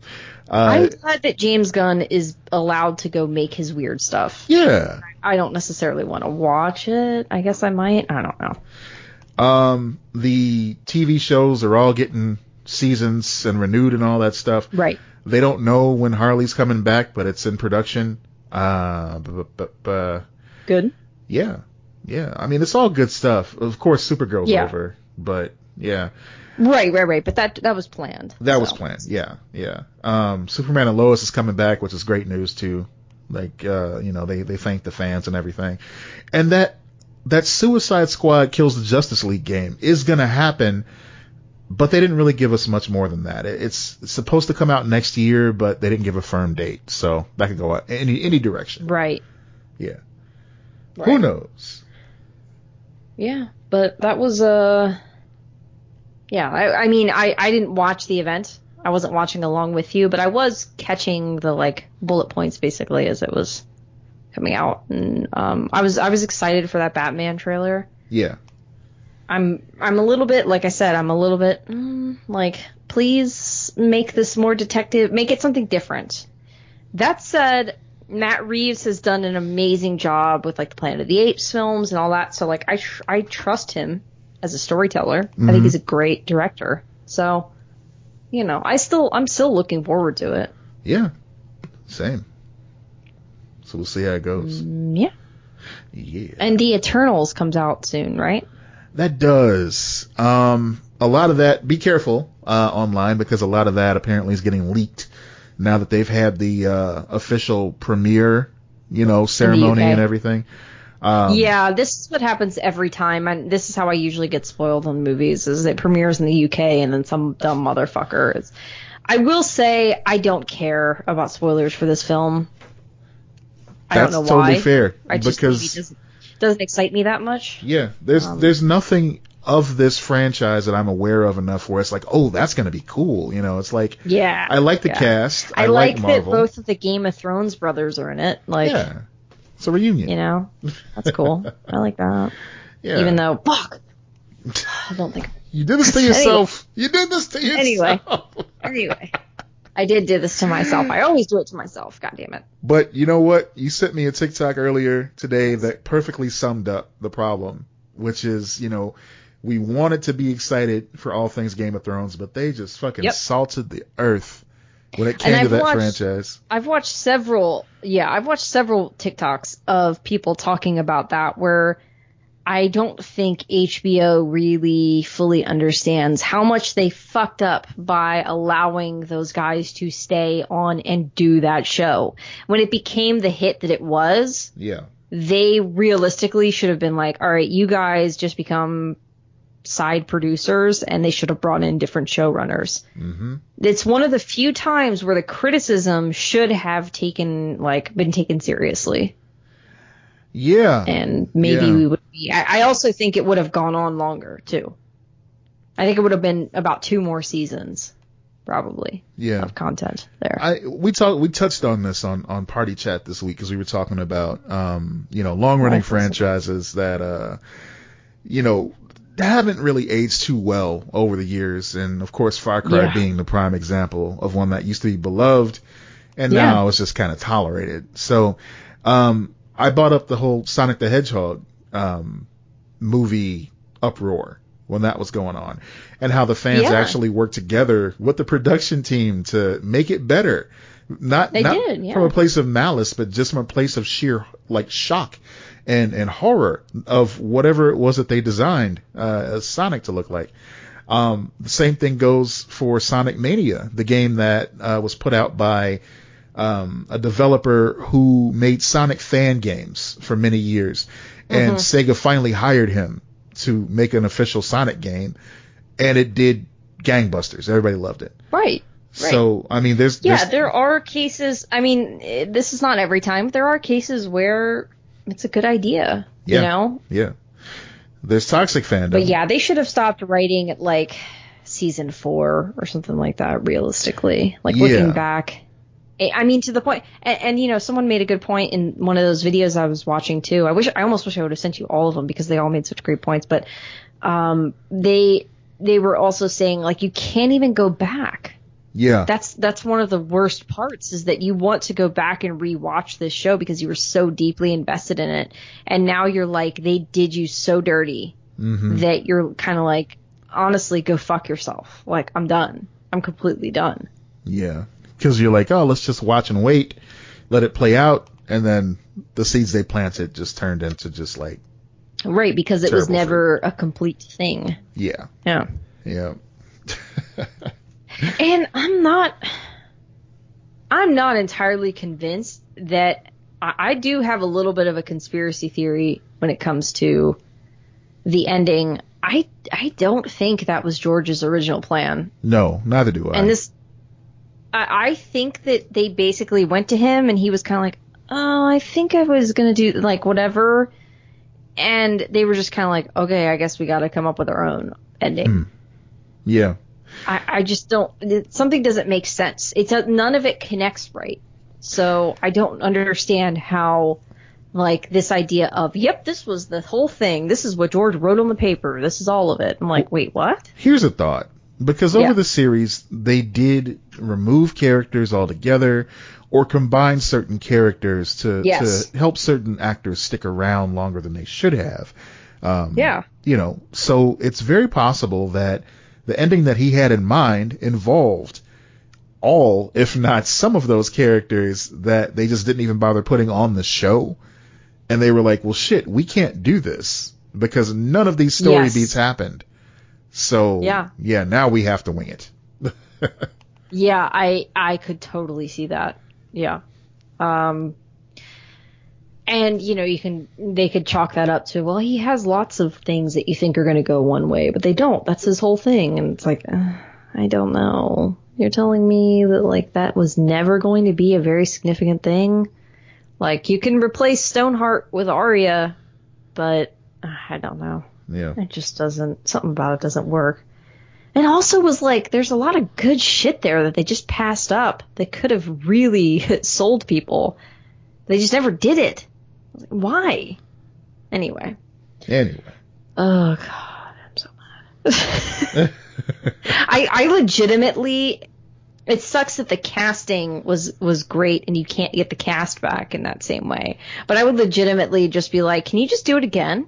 Uh, I'm glad that James Gunn is allowed to go make his weird stuff. yeah. I don't necessarily want to watch it. I guess I might. I don't know. Um, the TV shows are all getting seasons and renewed and all that stuff. Right. They don't know when Harley's coming back, but it's in production. Uh, but, but, but Good. yeah, yeah. I mean, it's all good stuff. Of course, Supergirl's Yeah. over, but yeah. Right, right, right. But that that was planned. That was planned. Yeah, yeah. Um, Superman and Lois is coming back, which is great news too. Like, uh, you know, they they thank the fans and everything, and that that Suicide Squad kills the Justice League game is gonna happen, but they didn't really give us much more than that. It- It's, it's supposed to come out next year, but they didn't give a firm date, so that could go any any direction. Right. Yeah. right. Who knows? Yeah, but that was uh yeah, I, I mean I, I didn't watch the event. I wasn't watching along with you, but I was catching the like bullet points basically as it was coming out. And um I was I was excited for that Batman trailer. Yeah. I'm I'm a little bit like I said, I'm a little bit mm, like please make this more detective, make it something different. That said, Matt Reeves has done an amazing job with like the Planet of the Apes films and all that. So like I tr- I trust him as a storyteller. I Mhm. think he's a great director. So you know, I still I'm still looking forward to it. Yeah. Same. So we'll see how it goes. Mm, yeah. Yeah. And The Eternals comes out soon, right? That does. Um, a lot of that. Be careful uh, online because a lot of that apparently is getting leaked now that they've had the uh, official premiere, you know, ceremony and everything. Um, yeah, this is what happens every time, and this is how I usually get spoiled on movies: is it premieres in the UK and then some dumb motherfucker is. I will say I don't care about spoilers for this film. I That's don't know totally why. fair I just because doesn't doesn't excite me that much. yeah, there's Um, there's nothing of this franchise that I'm aware of enough where it's like, oh, that's gonna be cool. You know, it's like Yeah, I like the yeah. cast. I, I, like, that both of the Game of Thrones brothers are in it. Like, yeah, it's a reunion. you know, that's cool. I like that. yeah. Even though, fuck, I don't think. You did this to yourself. You did this to yourself. Anyway. Anyway, I did do this to myself. I always do it to myself. God damn it. But you know what? You sent me a TikTok earlier today that perfectly summed up the problem, which is, you know, we wanted to be excited for all things Game of Thrones, but they just fucking Yep. salted the earth when it came And to I've that watched- franchise. I've watched several, yeah, I've watched several TikToks of people talking about that where I don't think HBO really fully understands how much they fucked up by allowing those guys to stay on and do that show. When it became the hit that it was, Yeah. they realistically should have been like, all right, you guys just become side producers and they should have brought in different showrunners. hmm It's one of the few times where the criticism should have taken, like, been taken seriously. Yeah. And maybe Yeah. we would be, I, I also think it would have gone on longer too. I think it would have been about two more seasons, probably, Yeah. of content there. I we talked we touched on this on on party chat this week because we were talking about um you know long running franchises that uh you know haven't really aged too well over the years and of course Far Cry Yeah. being the prime example of one that used to be beloved and Yeah. now it's just kind of tolerated. So um I brought up the whole Sonic the Hedgehog um movie uproar when that was going on and how the fans Yeah. actually worked together with the production team to make it better. Not, They not did, yeah. from a place of malice, but just from a place of sheer like shock and, and horror of whatever it was that they designed uh, Sonic to look like. Um, the same thing goes for Sonic Mania, the game that uh, was put out by um, a developer who made Sonic fan games for many years, and Sega finally hired him to make an official Sonic game, and it did gangbusters. Everybody loved it. right. Right. So I mean, there's Yeah, there's- there are cases. I mean, eh, this is not every time. But there are cases where it's a good idea. Yeah. You know. yeah, there's toxic fandom. But yeah, they should have stopped writing at like season four or something like that. Realistically, like Yeah. looking back. I mean, to the point, and, and you know, someone made a good point in one of those videos I was watching too. I wish, I almost wish I would have sent you all of them because they all made such great points. But um, they they were also saying like you can't even go back yeah, that's that's one of the worst parts is that you want to go back and rewatch this show because you were so deeply invested in it. And now you're like they did you so dirty hmm that you're kind of like honestly go fuck yourself. Like i'm done. I'm completely done. Yeah, because you're like, oh, let's just watch and wait, let it play out, and then the seeds they planted just turned into just like, right because it was never a complete thing. Yeah, yeah. Yeah, and i'm not i'm not entirely convinced that I, I do have a little bit of a conspiracy theory when it comes to the ending. I i don't think that was george's original plan. No, neither do I. and this I, I think that they basically went to him and he was kind of like oh i think i was gonna do like whatever. And they were just kind of like okay i guess we gotta come up with our own ending. Hmm. yeah, I, I just don't. it- Something doesn't make sense. It's a, none of it connects right. So I don't understand how, like, this idea of, yep, this was the whole thing. This is what George wrote on the paper. This is all of it. I'm like, wait, what? Here's a thought. Because over Yeah. the series, they did remove characters altogether or combine certain characters to, Yes. to help certain actors stick around longer than they should have. Um, Yeah. You know, so it's very possible that the ending that he had in mind involved all, if not some of those characters that they just didn't even bother putting on the show. And they were like, well, shit, we can't do this because none of these story Yes. beats happened. So Yeah. yeah, now we have to wing it. Yeah, I I could totally see that. Yeah. Um and you know, you can they could chalk that up to well, he has lots of things that you think are going to go one way, but they don't. That's his whole thing and it's like uh, I don't know. You're telling me that like that was never going to be a very significant thing? Like you can replace Stoneheart with Arya, but uh, I don't know. Yeah. It just doesn't, something about it doesn't work. And also was like, there's a lot of good shit there that they just passed up. They could have really sold people. They just never did it. Like, Why? Anyway. Anyway. Oh god, I'm so mad. I I legitimately it sucks that the casting was was great and you can't get the cast back in that same way. But I would legitimately just be like, can you just do it again?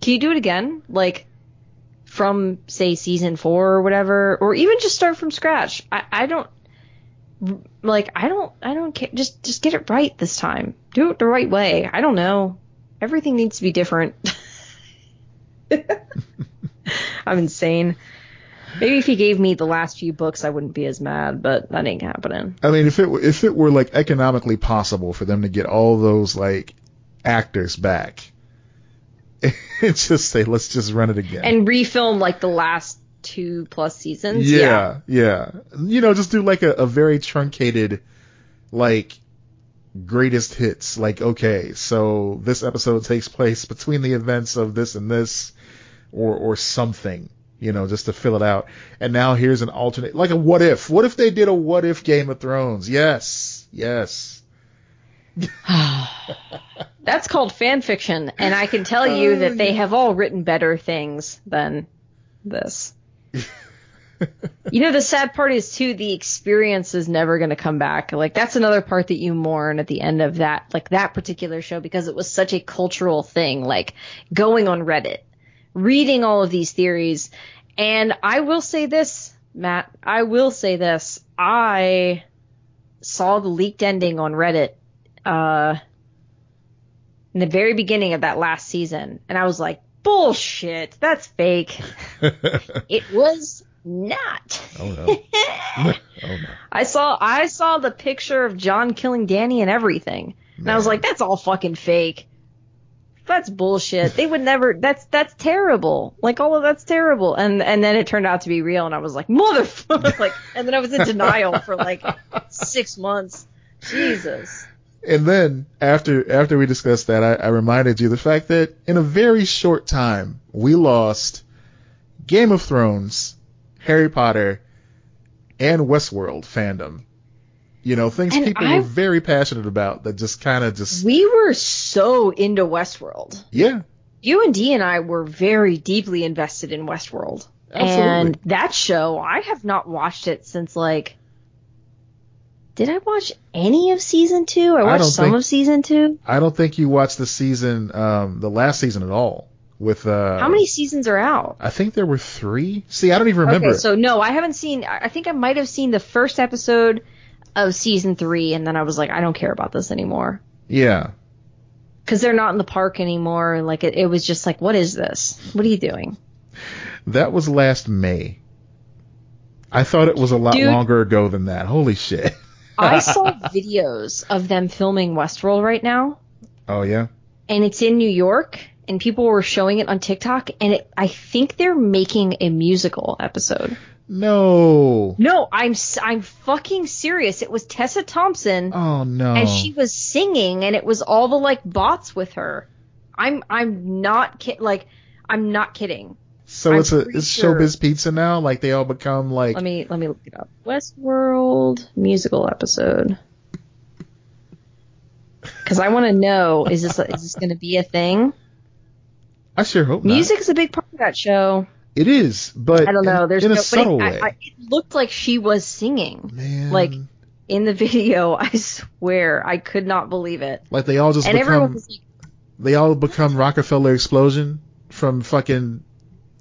Can you do it again? Like from say season four or whatever, or even just start from scratch. I, I don't like I don't I don't care. Just just get it right this time. Do it the right way. I don't know. Everything needs to be different. I'm insane. Maybe if he gave me the last few books, I wouldn't be as mad, but that ain't happening. I mean, if it were, if it were like economically possible for them to get all those like actors back, and just say let's just run it again and refilm like the last two plus seasons. Yeah, yeah. You know, just do like a, a very truncated, like greatest hits. Like, okay, so this episode takes place between the events of this and this, or or something you know, just to fill it out. And now here's an alternate, like a what if. What if they did a what if Game of Thrones? Yes, yes. That's called fan fiction, and I can tell you that they have all written better things than this. you know, the sad part is too, the experience is never going to come back. Like that's another part that you mourn at the end of that, like that particular show because it was such a cultural thing, like going on Reddit reading all of these theories. And I will say this, Matt, I will say this. I saw the leaked ending on Reddit, uh, in the very beginning of that last season. And I was like, bullshit, that's fake. it was not. Oh no. oh no. I saw I saw the picture of Jon killing Dany and everything. And I was like, that's all fucking fake that's bullshit. They would never. That's that's terrible. Like all of that's terrible. And and then it turned out to be real, and I was like, motherfucker. like, and then I was in denial for like six months. Jesus. And then after after we discussed that, I, I reminded you the fact that in a very short time we lost Game of Thrones, Harry Potter, and Westworld fandom you know, things and people I, were very passionate about that just kind of just. We were so into Westworld. Yeah. You and D and I were very deeply invested in Westworld. Absolutely. And that show, I have not watched it since like. Did I watch any of season two? I watched I some think, of season two. I don't think you watched the season, um, the last season at all. With uh, how many seasons are out? I think there were three. See, I don't even remember. Okay, so no, I haven't seen. I think I might have seen the first episode of season three, and then I was like, I don't care about this anymore. Yeah. Because they're not in the park anymore, like it, it was just like, what is this? What are you doing? That was last May. I thought it was a lot Dude, longer ago than that. Holy shit. I saw videos of them filming Westworld right now. Oh yeah. And it's in New York, and people were showing it on TikTok, and it, I think they're making a musical episode. No. No, I'm I'm fucking serious. It was Tessa Thompson. Oh no. And she was singing, and it was all the like bots with her. I'm I'm not kid like I'm not kidding. So I'm it's a it's sure. Showbiz Pizza now. Like they all become like. Let me let me look it up. Westworld musical episode. Because I want to know is this is this going to be a thing? I sure hope Music not. Is a big part of that show. It is, but I don't know. There's in no, a subtle it, way. I, I, it looked like she was singing. Man. Like in the video, I swear I could not believe it. Like they all just and become. Like, they all become Rock-afire Explosion from fucking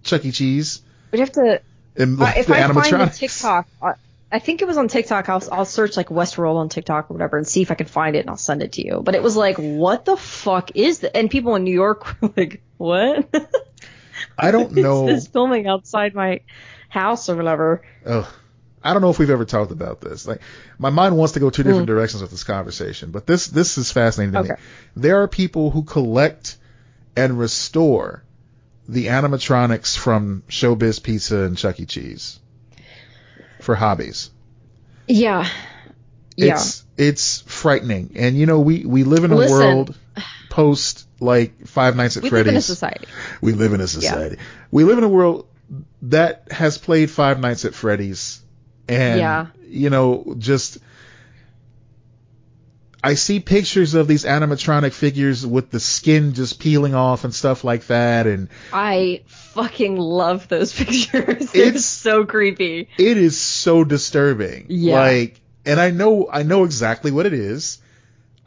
Chuck E. Cheese. We'd have to. And, like, uh, if I find the TikTok, uh, I think it was on TikTok. I'll, I'll search like Westworld on TikTok or whatever and see if I can find it and I'll send it to you. But it was like, what the fuck is that? And people in New York were like, what? I don't know. this filming outside my house or whatever. Oh, I don't know if we've ever talked about this. Like, my mind wants to go two different mm. directions with this conversation, but this this is fascinating to okay. me. There are people who collect and restore the animatronics from Showbiz Pizza and Chuck E. Cheese for hobbies. Yeah. Yeah. It's it's frightening, and you know we we live in a Listen. world post like Five Nights at we Freddy's. We live in a society. We live in a society. Yeah. We live in a world that has played Five Nights at Freddy's, and yeah. you know, just I see pictures of these animatronic figures with the skin just peeling off and stuff like that, and I fucking love those pictures. They're It's- so creepy. it is so disturbing. Yeah. Like, and I know, I know exactly what it is.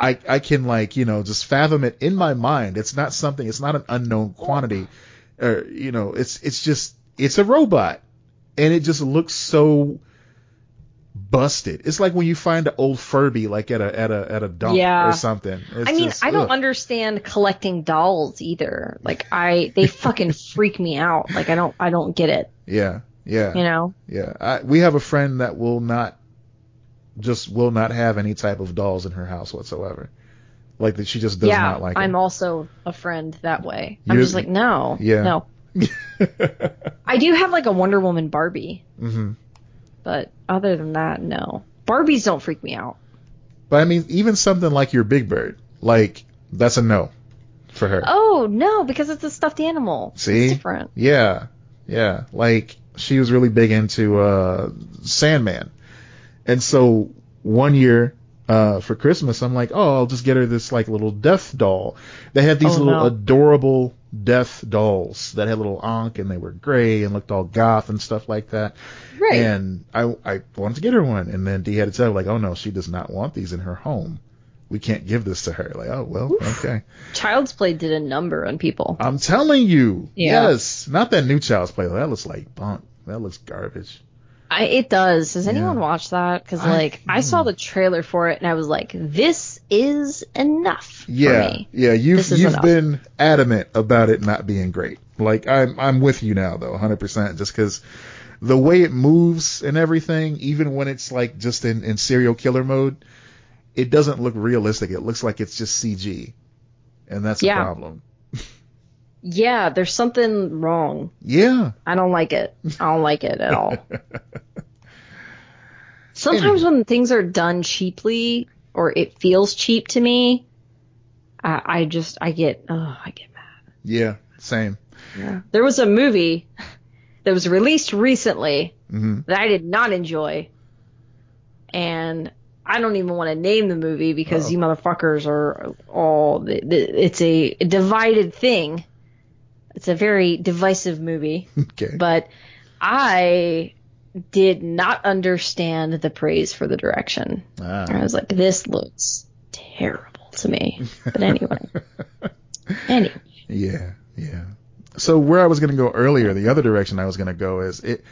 I, I can like, you know, just fathom it in my mind. It's not something, it's not an unknown quantity. Or, you know, it's, it's just, it's a robot. And it just looks so busted. It's like when you find an old Furby, like at a, at a, at a dump Yeah. or something. It's I mean, just, I don't ugh. understand collecting dolls either. Like I, they fucking freak me out. Like I don't, I don't get it. Yeah. Yeah. You know? Yeah, I, we have a friend that will not, just will not have any type of dolls in her house whatsoever. Like that, she just does yeah, not like it. I'm them. also a friend that way. I'm just like, no, Yeah. no. I do have like a Wonder Woman Barbie, hmm but other than that, no. Barbies don't freak me out. But I mean, even something like your Big Bird, like that's a no for her. Oh no, because it's a stuffed animal. See? it's different. Yeah, yeah. Like she was really big into uh Sandman, and so one year uh for Christmas, I'm like, oh, I'll just get her this like little death doll. They had these Oh, little no. adorable death dolls that had little ankh and they were gray and looked all goth and stuff like that. Right. And I I wanted to get her one, and then Dee had to tell her like, oh no, she does not want these in her home. We can't give this to her. Like, oh well, okay. Child's Play did a number on people. I'm telling you. Yeah. Yes. Not that new Child's Play. That looks like bunk. That looks garbage. I, it does. Has anyone Yeah. watch that? Because I- like I saw mm. the trailer for it and I was like, this is enough Yeah. for me. Yeah. You've you've enough. been adamant about it not being great. Like I'm I'm with you now though, 100%. Just because the way it moves and everything, even when it's like just in in serial killer mode, it doesn't look realistic. It looks like it's just CG, and that's Yeah. a problem. Yeah, there's something wrong. Yeah. I don't like it. I don't like it at all. Sometimes when things are done cheaply or it feels cheap to me, I, I just I get oh I get mad. yeah. Same. Yeah. There was a movie that was released recently hmm that I did not enjoy, and I don't even want to name the movie because Uh-oh. you motherfuckers are all. It's a divided thing. It's a very divisive movie, Okay. but I did not understand the praise for the direction. I ah. was like, this looks terrible to me. But anyway, anyway, Yeah, yeah. So where I was going to go earlier, the other direction I was going to go is it.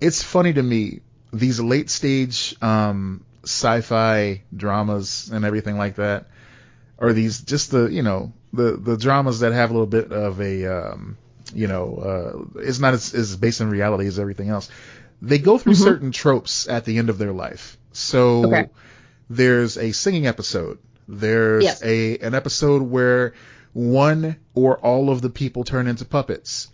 It's funny to me these late stage um, sci-fi dramas and everything like that, or these just the you know the the dramas that have a little bit of a um, you know uh, it's not as, as based in reality as everything else. They go through Mhm. certain tropes at the end of their life. So Okay. there's a singing episode. There's Yes. a an episode where one or all of the people turn into puppets.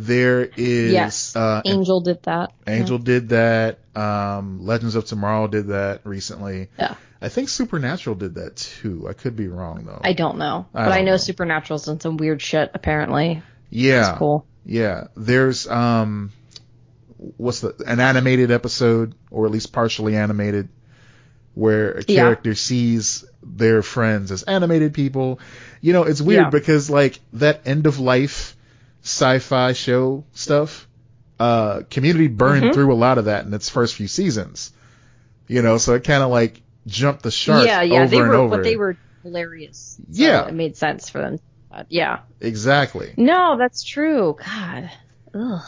There is Yes. uh, Angel did that. Angel did that. Um, Legends of Tomorrow did that recently. Yeah. I think Supernatural did that too. I could be wrong though. I don't know, I but I don't know know. Supernatural's done some weird shit. Apparently, yeah. it's cool. Yeah, there's um, what's the an animated episode or at least partially animated where a Yeah. character sees their friends as animated people. You know, it's weird Yeah. because like that end of life sci-fi show stuff, uh, Community burned Mhm. through a lot of that in its first few seasons. You know, so it kind of like jumped the shark yeah, yeah, over they were, but they were hilarious. So Yeah. it made sense for them. But yeah, exactly. no, that's true. God, ugh.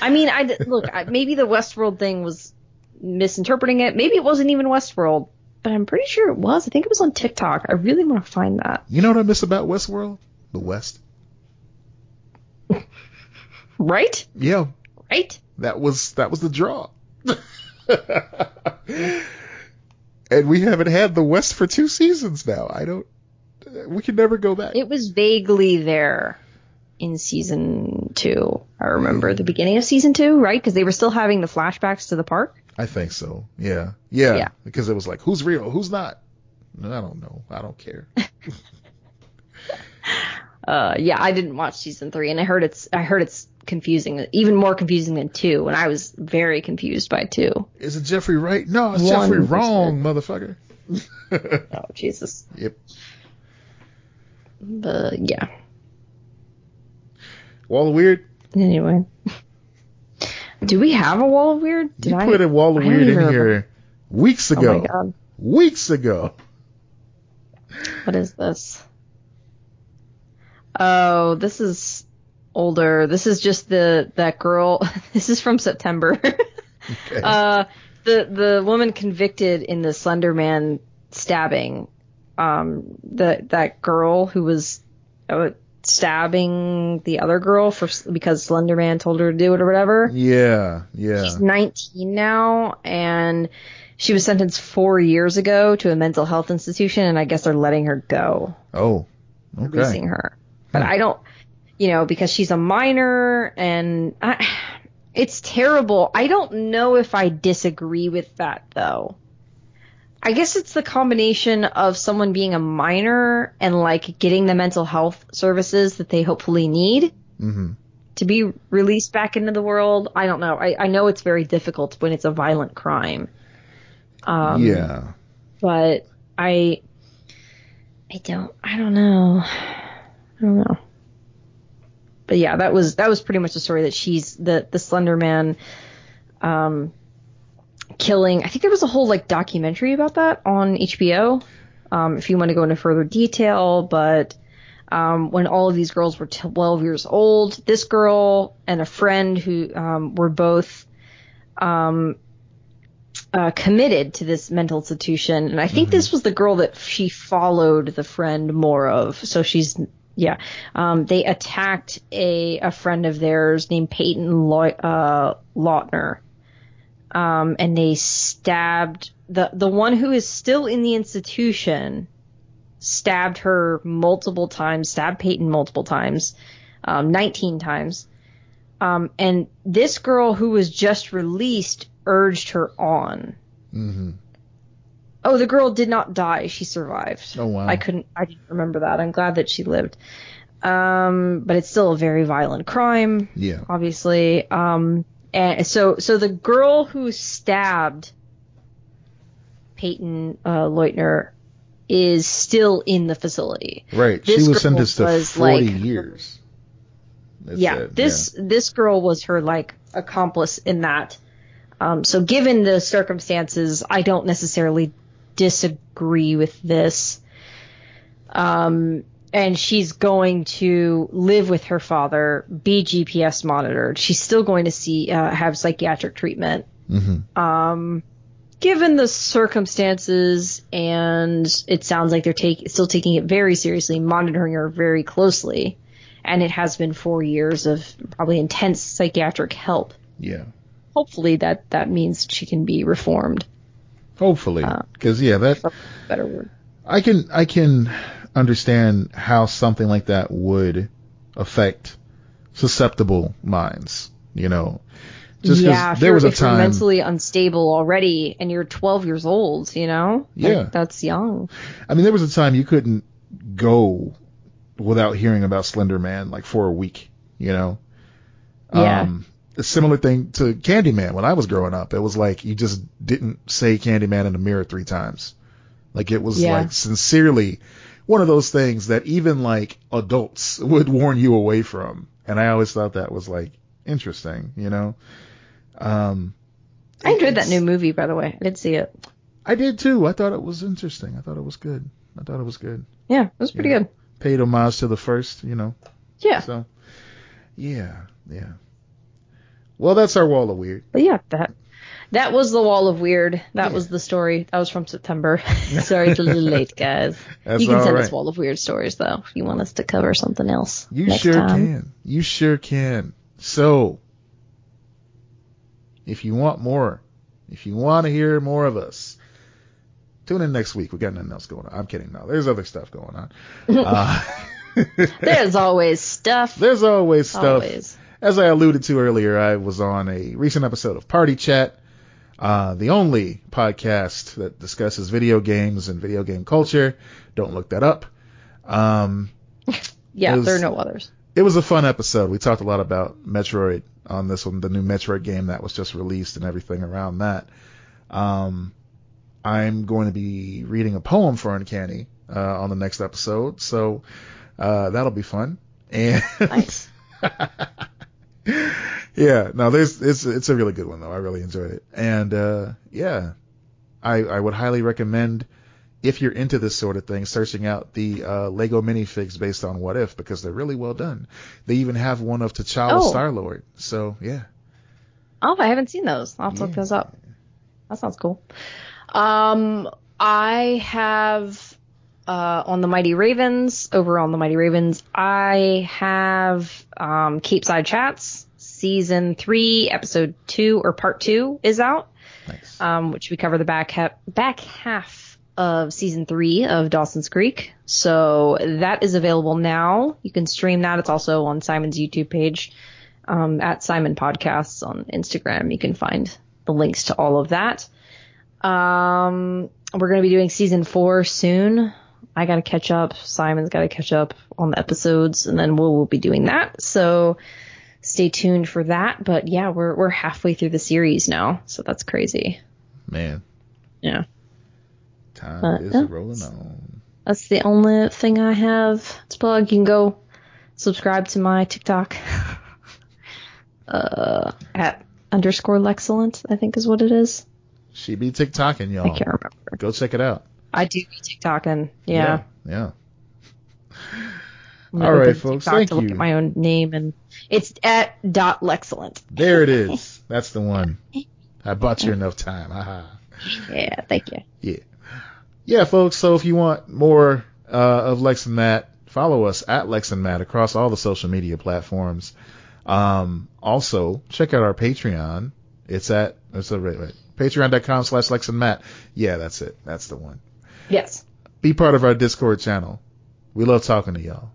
I mean, I look. I, maybe the Westworld thing was misinterpreting it. Maybe it wasn't even Westworld, but I'm pretty sure it was. I think it was on TikTok. I really want to find that. You know what I miss about Westworld? The West. Right? Yeah, Right? that was that was the draw. and we haven't had the West for two seasons now. I don't. We can never go back. It was vaguely there in season two. I remember the beginning of season two, right? Because they were still having the flashbacks to the park. I think so. Yeah. yeah, Yeah. Because it was like, who's real, who's not? I don't know. I don't care. Uh, yeah, I didn't watch season three, and I heard it's I heard it's confusing, even more confusing than two, and I was very confused by two. Is it Jeffrey Wright? No, it's One Jeffrey wrong, motherfucker. oh Jesus. Yep. But yeah. Wall of Weird. Anyway. Do we have a wall of weird? Did you I put a Wall of I Weird in here weeks Oh ago. my god. Weeks ago. What is this? Oh, this is older. This is just the that girl. This is from September. Okay. uh, the the woman convicted in the Slender Man stabbing. Um, the that girl who was uh, stabbing the other girl for because Slender Man told her to do it or whatever. yeah, yeah. She's 19 now, and she was sentenced four years ago to a mental health institution, and I guess they're letting her go, Oh, okay. releasing her. But I don't, you know, because she's a minor, and I, it's terrible. I don't know if I disagree with that though. I guess it's the combination of someone being a minor and like getting the mental health services that they hopefully need hmm to be released back into the world. I don't know. I, I know it's very difficult when it's a violent crime. Um, yeah. But I, I don't, I don't know. I don't know. But yeah, that was that was pretty much the story that she's the the Slender Man, um, killing. I think there was a whole like documentary about that on HBO. Um, if you want to go into further detail, but um, when all of these girls were 12 years old, this girl and a friend who um, were both um, uh, committed to this mental institution, and I think this was the girl that she followed the friend more of. So she's yeah. Um, they attacked a a friend of theirs named Payton uh, Leutner, um, and they stabbed the the one who is still in the institution. Stabbed her multiple times. Stabbed Payton multiple times, um, 19 times. Um, and this girl who was just released urged her on. hmm Oh, the girl did not die. She survived. Oh, wow. I couldn't. I didn't remember that. I'm glad that she lived. Um, but it's still a very violent crime, Yeah. obviously. Um, and so so the girl who stabbed Payton uh, Leutner is still in the facility. Right. This she was sentenced to was, 40 like- years. It yeah, said, this this girl was her like accomplice in that. Um, so given the circumstances, I don't necessarily disagree with this. Um, and she's going to live with her father, be GPS monitored. She's still going to see uh, have psychiatric treatment. hmm Um, given the circumstances, and it sounds like they're take, still taking it very seriously, monitoring her very closely, and it has been four years of probably intense psychiatric help. Yeah. Hopefully, that that means she can be reformed. Hopefully. Uh, Because, yeah, that, Better word. I can, I can understand how something like that would affect susceptible minds, you know. Just yeah, there was a if you're time. mentally unstable already, and you're 12 years old, you know, Like, Yeah. that's young. I mean, there was a time you couldn't go without hearing about Slender Man like for a week, you know? Yeah. Um, a similar thing to Candyman when I was growing up. It was like you just didn't say Candyman in the mirror three times. Like it was Yeah. like sincerely one of those things that even like adults would warn you away from. And I always thought that was like interesting, you know? Um, I enjoyed that new movie, by the way. I did see it. I did too. I thought it was interesting. I thought it was good. I thought it was good. Yeah, it was pretty Yeah. good. Paid homage to the first, you know. Yeah, So, yeah, yeah. Well, that's our wall of weird. but yeah, that that was the wall of weird. That Yeah. was the story. That was from September. Sorry, it's a little late, guys. That's you can send right. us wall of weird stories though if you want us to cover something else. You sure time. can. You sure can. So, if you want more, if you want to hear more of us, tune in next week. We got nothing else going on. I'm kidding. No, there's other stuff going on. uh, There's always stuff. there's always stuff. Always. As I alluded to earlier, I was on a recent episode of Party Chat, uh, the only podcast that discusses video games and video game culture. Don't look that up. Um, Yeah, was- there are no others. it was a fun episode. We talked a lot about Metroid on this one, the new Metroid game that was just released and everything around that. Um, I'm going to be reading a poem for Uncanny uh, on the next episode, so uh, that'll be fun. And Nice. yeah, no, there's it's it's a really good one though. I really enjoyed it, and uh, yeah, I I would highly recommend if you're into this sort of thing, searching out the uh, Lego minifigs based on What If because they're really well done. They even have one of T'Challa Oh. Star Lord, so yeah. Oh, I haven't seen those. I'll have to look those up. That sounds cool. Um, I have uh, on the Mighty Ravens over on the Mighty Ravens. I have um, Capeside Chats season three, episode two or part two is out, Nice. um, which we cover the back half back half of season three of Dawson's Creek. So that is available now. You can stream that. It's also on Simon's YouTube page um, at Simon Podcasts on Instagram. You can find the links to all of that. Um, we're going to be doing season four soon. I got to catch up. Simon's got to catch up on the episodes, and then we'll, we'll be doing that. So stay tuned for that. But yeah, we're we're halfway through the series now, so that's crazy. Man, Yeah, time Uh, is yeah. rolling on. that's the only thing I have to plug. You can go subscribe to my TikTok uh, at underscore Lexcellent, I think is what it is. She be TikToking, y'all. I can't remember. Go check it out. I do be TikToking. Yeah. Yeah. I'm gonna All right, folks, TikTok thank to look at my own name and it's at dot Lexcellent. There it is. That's the one. I bought you enough time. Haha. Yeah, thank you. Yeah. Yeah, folks. So if you want more uh, of Lex and Matt, follow us at Lex and Matt across all the social media platforms. Um, also, check out our Patreon. It's at it's a, wait, wait, patreon.com slash Lex and Matt. Yeah, that's it. That's the one. Yes. Be part of our Discord channel. We love talking to y'all.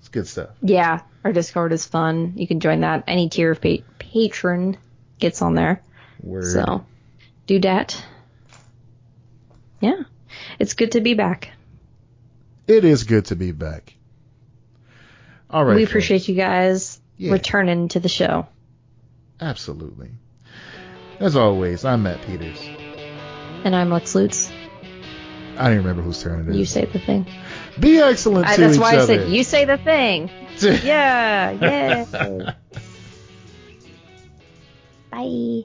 It's good stuff. Yeah, our Discord is fun. You can join that. Any tier of pa- patron gets on there. Word. So do that. Yeah. It's good to be back. It is good to be back. All right. we folks. appreciate you guys Yeah. returning to the show. Absolutely. As always, I'm Matt Peters. And I'm Lex Lutz. I don't even remember whose turn it is. You say the thing. Be excellent I, to that's each why I said you say the thing. Yeah, yeah. Bye.